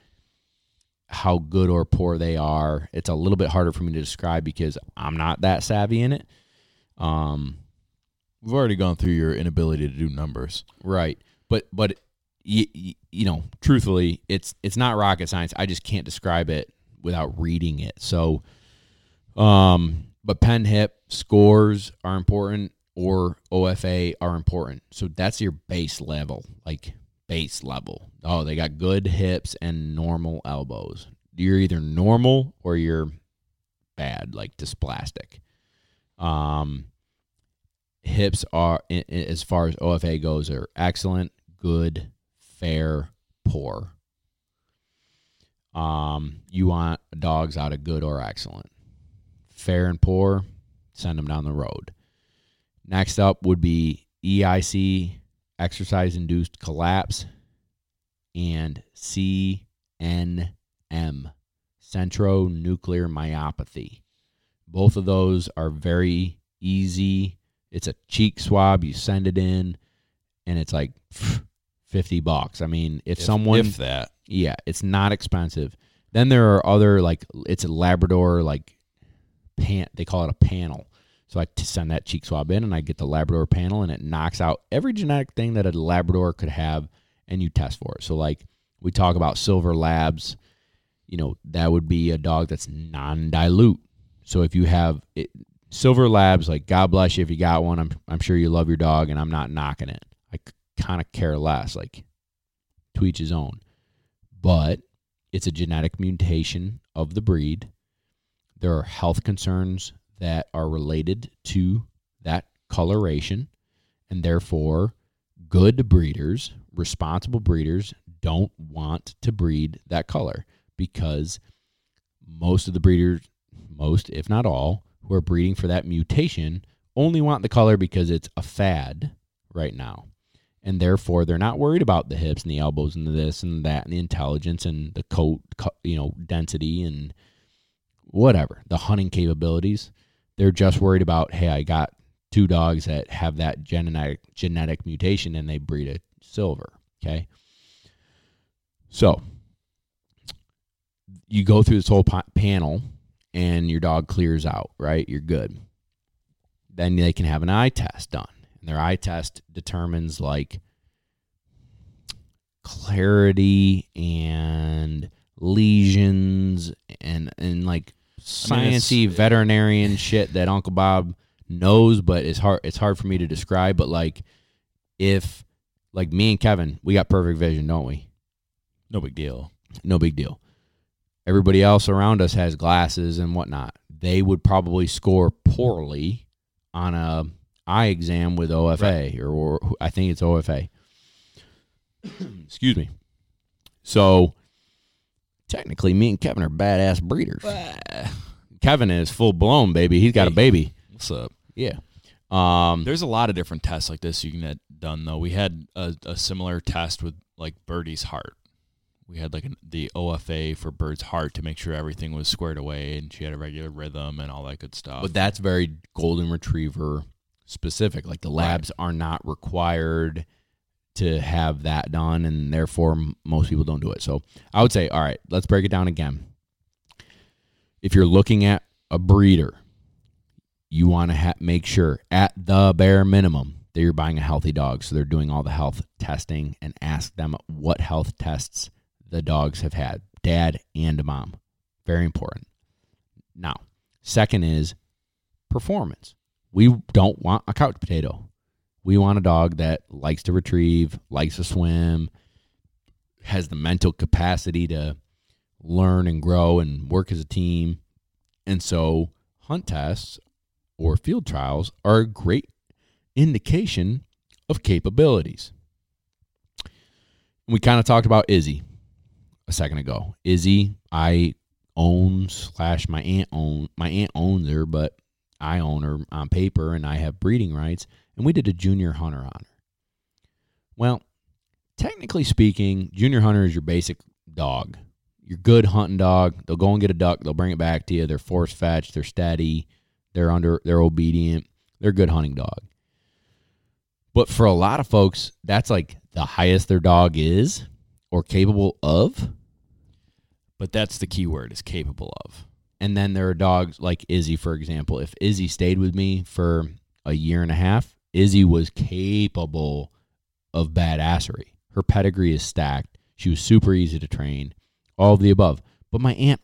how good or poor they are it's a little bit harder for me to describe because i'm not that savvy in it um We've already gone through your inability to do numbers. Right. But but you, you know, truthfully, it's it's not rocket science. I just can't describe it without reading it. So um but PennHIP scores are important or OFA are important. So that's your base level, like base level. Oh, they got good hips and normal elbows. You're either normal or you're bad, like dysplastic. Um hips are as far as OFA goes are excellent, good, fair, poor. Um, you want dogs out of good or excellent. Fair and poor, send them down the road. Next up would be EIC, exercise induced collapse, and CNM, centronuclear myopathy. Both of those are very easy it's a cheek swab. You send it in, and it's like fifty bucks. I mean, if, If- someone, if that, yeah, it's not expensive. Then there are other like it's a Labrador like pan. They call it a panel. So I send that cheek swab in, and I get the Labrador panel, and it knocks out every genetic thing that a Labrador could have, and you test for it. So like we talk about silver labs, you know that would be a dog that's non-dilute. So if you have it, silver labs, like God bless you if you got one. I'm I'm sure you love your dog, and I'm not knocking it. I kind of care less. Like to each his own, but it's a genetic mutation of the breed. There are health concerns that are related to that coloration, and therefore, good breeders, responsible breeders, don't want to breed that color because most of the breeders, most, if not all, who are breeding for that mutation only want the color because it's a fad right now. And therefore, they're not worried about the hips and the elbows and the this and that and the intelligence and the coat, you know, density and whatever, the hunting capabilities. They're just worried about, hey, I got two dogs that have that genetic genetic mutation and they breed a silver. Okay. So you go through this whole pa- panel and your dog clears out, right? You're good. Then they can have an eye test done. And their eye test determines like clarity and lesions and and like sciency veterinarian shit that Uncle Bob knows, but it's hard it's hard for me to describe. But like if like me and Kevin, we got perfect vision, don't we? no big deal. no big deal. Everybody else around us has glasses and whatnot. They would probably score poorly on a eye exam with OFA or, or I think it's OFA. Excuse me. So technically, me and Kevin are badass breeders. Kevin is full blown, baby. He's got a Hey. baby. What's up? Yeah. Um, There's a lot of different tests like this you can get done though. We had a, a similar test with like Birdie's heart. We had like an, the OFA for Bird's heart to make sure everything was squared away and she had a regular rhythm and all that good stuff. But that's very golden retriever specific. Like the labs are not required to have that done, and therefore most people don't do it. So I would say, all right, let's break it down again. If you're looking at a breeder, you want to ha- make sure at the bare minimum that you're buying a healthy dog. So they're doing all the health testing and ask them what health tests the dogs have had, dad and mom. Very important. Now, second is performance. We don't want a couch potato. We want a dog that likes to retrieve, likes to swim, has the mental capacity to learn and grow and work as a team. And so, hunt tests or field trials are a great indication of capabilities. We kind of talked about Izzy a second ago. Izzy, I own slash my aunt own my aunt owns her, but I own her on paper and I have breeding rights, and we did a junior hunter on. Well, technically speaking, junior hunter is your basic dog. Your good hunting dog. They'll go and get a duck. They'll bring it back to you. They're force fetched. They're steady. They're under. They're obedient. They're a good hunting dog. But for a lot of folks, that's like the highest their dog is or capable of. But that's the key word is capable of. And then there are dogs like Izzy, for example. If Izzy stayed with me for a year and a half, Izzy was capable of badassery. Her pedigree is stacked. She was super easy to train, all of the above. But my aunt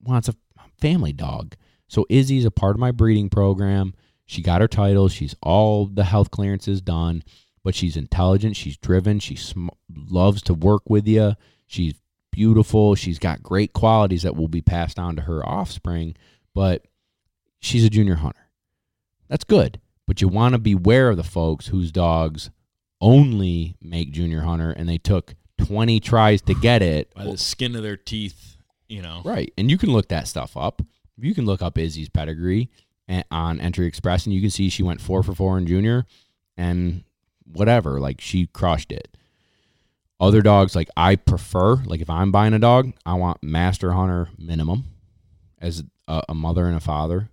wants a family dog. So Izzy's a part of my breeding program. She got her title. She's all the health clearances done, but she's intelligent. She's driven. She sm- loves to work with you. She's beautiful. She's got great qualities that will be passed on to her offspring, but she's a junior hunter. That's good. But you want to beware of the folks whose dogs only make junior hunter and they took 20 tries to get it. By the skin of their teeth, you know. Right. And you can look that stuff up. You can look up Izzy's pedigree eh, on Entry Express and you can see she went four for four in junior and whatever. Like she crushed it. Other dogs, like I prefer, like if I'm buying a dog, I want Master Hunter minimum as a, a mother and a father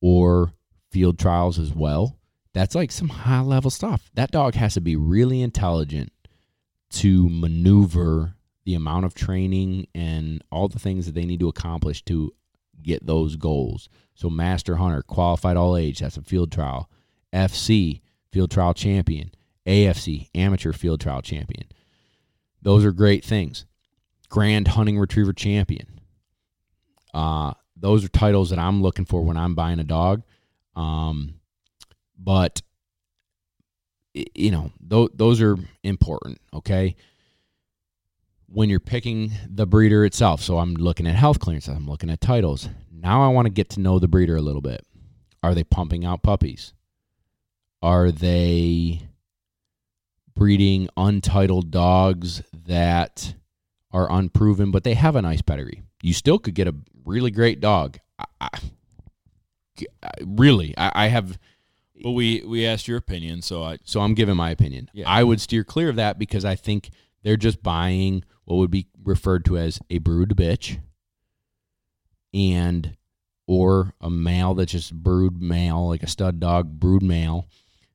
or field trials as well. That's like some high level stuff. That dog has to be really intelligent to maneuver the amount of training and all the things that they need to accomplish to get those goals. So, Master Hunter, qualified all age, that's a field trial. FC, field trial champion. AFC, amateur field trial champion. Those are great things. Grand Hunting Retriever champion. Uh, those are titles that I'm looking for when I'm buying a dog. Um, but you know, th- those are important. Okay. When you're picking the breeder itself, so I'm looking at health clearances, I'm looking at titles. Now I want to get to know the breeder a little bit. Are they pumping out puppies? Are they breeding untitled dogs that are unproven, but they have a nice pedigree? You still could get a really great dog. I, I, really, I, I have. But we we asked your opinion, so I so I'm giving my opinion. Yeah. I would steer clear of that because I think they're just buying what would be referred to as a brood bitch, and or a male that's just brood male, like a stud dog brood male,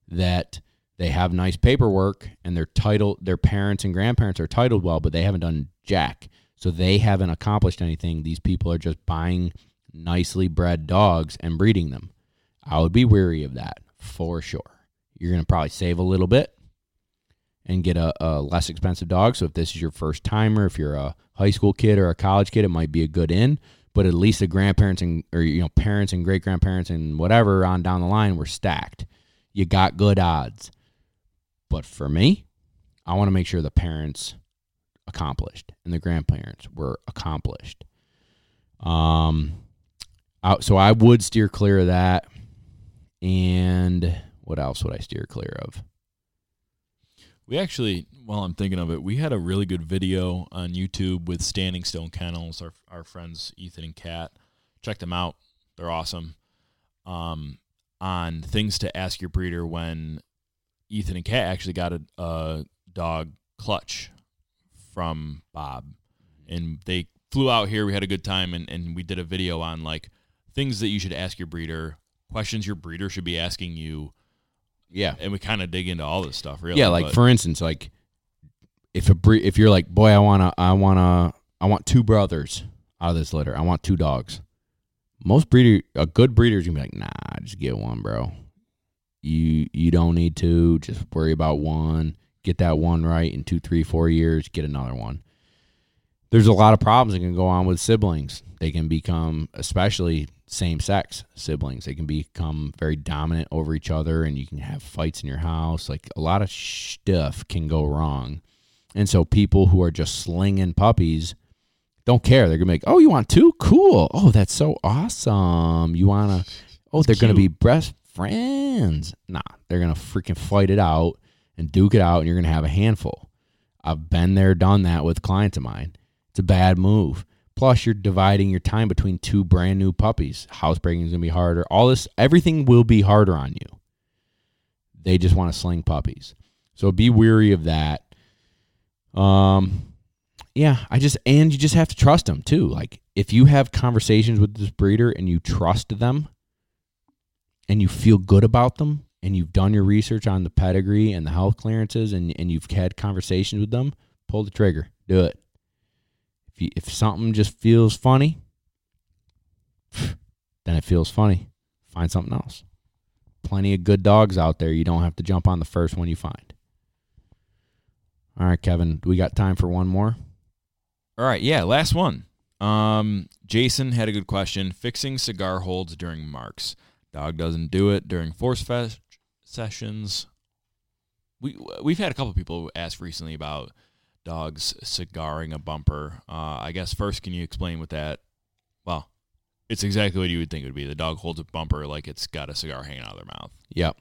that they have nice paperwork and their title, their parents and grandparents are titled well, but they haven't done jack, so they haven't accomplished anything. These people are just buying nicely bred dogs and breeding them. I would be weary of that for sure. You're going to probably save a little bit and get a, a, less expensive dog. So if this is your first timer, if you're a high school kid or a college kid, it might be a good in. But at least the grandparents and or you know parents and great grandparents and whatever on down the line were stacked. You got good odds. But for me, I want to make sure the parents accomplished and the grandparents were accomplished. Um, so I would steer clear of that. And what else would I steer clear of? We actually, while I'm thinking of it, we had a really good video on YouTube with Standing Stone Kennels, our our friends Ethan and Kat. Check them out; they're awesome. Um, on things to ask your breeder when Ethan and Kat actually got a, a dog clutch from Bob, and they flew out here. We had a good time, and and we did a video on like things that you should ask your breeder, questions your breeder should be asking you. Yeah, and we kind of dig into all this stuff. Really, yeah. Like but- for instance, like if a bre- if you're like, boy, I wanna, I wanna, I want two brothers out of this litter. I want two dogs. Most breeder, a good breeder is gonna be like, nah, just get one, bro. You you don't need to. Just worry about one. Get that one right in two, three, four years. Get another one. There's a lot of problems that can go on with siblings. They can become, especially same sex siblings, they can become very dominant over each other, and you can have fights in your house. Like a lot of stuff can go wrong. And so people who are just slinging puppies don't care. They're gonna be like, "Oh, you want two? Cool. Oh, that's so awesome. You wanna? Oh, they're gonna be best friends. Nah, they're gonna freaking fight it out and duke it out, and you're gonna have a handful. I've been there, done that with clients of mine. It's a bad move. Plus, you're dividing your time between two brand new puppies. Housebreaking is gonna be harder. All this, everything will be harder on you. They just want to sling puppies. So be weary of that. Um, yeah, I just and you just have to trust them too. Like if you have conversations with this breeder and you trust them, and you feel good about them, and you've done your research on the pedigree and the health clearances, and and you've had conversations with them, pull the trigger, do it. If you, if something just feels funny, then it feels funny. Find something else. Plenty of good dogs out there. You don't have to jump on the first one you find. All right, Kevin, we got time for one more? All right, yeah, last one. Um, Jason had a good question. Fixing cigar holds during marks. Dog doesn't do it during force sessions. We we've had a couple people ask recently about dogs cigaring a bumper. Uh, I guess first, can you explain what that? Well, it's exactly what you would think it would be. The dog holds a bumper like it's got a cigar hanging out of their mouth. Yep.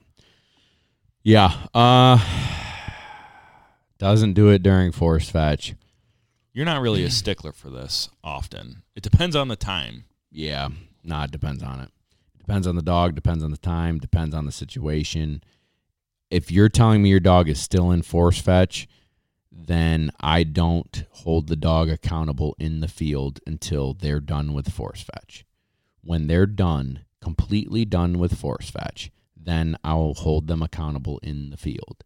Yeah. Uh doesn't do it during force fetch. You're not really a stickler for this often. It depends on the time. Yeah. Nah, it depends on it. Depends on the dog, depends on the time, depends on the situation. If you're telling me your dog is still in force fetch, then I don't hold the dog accountable in the field until they're done with force fetch. When they're done, completely done with force fetch, then I'll hold them accountable in the field.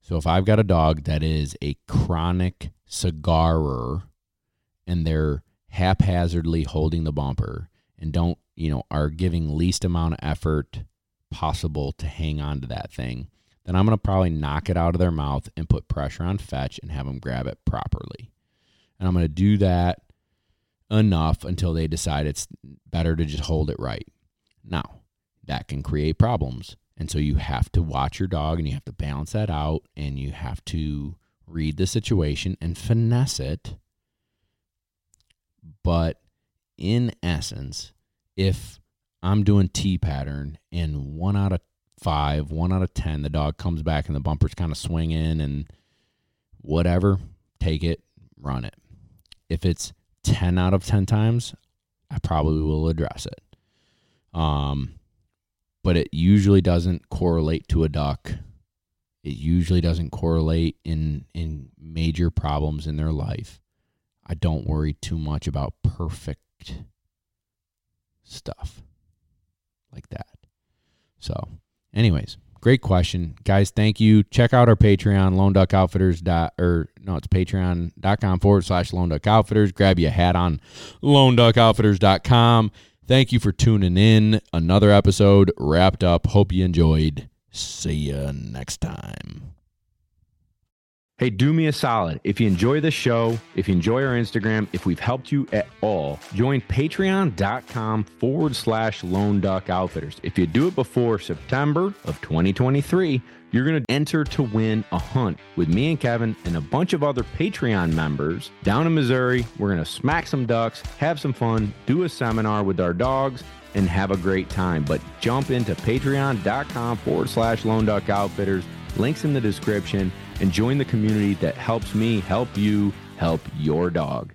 So if I've got a dog that is a chronic cigarer and they're haphazardly holding the bumper and don't, you know, are giving least amount of effort possible to hang on to that thing, then I'm going to probably knock it out of their mouth and put pressure on fetch and have them grab it properly. And I'm going to do that enough until they decide it's better to just hold it right. Now, that can create problems. And so you have to watch your dog and you have to balance that out and you have to read the situation and finesse it. But in essence, if I'm doing T pattern and one out of five, one out of 10, the dog comes back and the bumper's kind of swinging and whatever, take it, run it. If it's 10 out of 10 times, I probably will address it. Um, but it usually doesn't correlate to a duck. It usually doesn't correlate in in major problems in their life. I don't worry too much about perfect stuff like that. So, anyways, great question. Guys, thank you. Check out our Patreon, Lone Duck Outfitters. Dot, or no, it's patreon.com forward slash Lone Duck Outfitters. Grab your hat on Lone Duck Outfitters.com. Thank you for tuning in. Another episode wrapped up. Hope you enjoyed. See you next time. Hey, do me a solid. If you enjoy the show, if you enjoy our Instagram, if we've helped you at all, join patreon.com forward slash lone duck outfitters. If you do it before September of 2023, you're going to enter to win a hunt with me and Kevin and a bunch of other Patreon members down in Missouri. We're going to smack some ducks, have some fun, do a seminar with our dogs, and have a great time. But jump into patreon.com forward slash lone duck outfitters. Links in the description and join the community that helps me help you help your dog.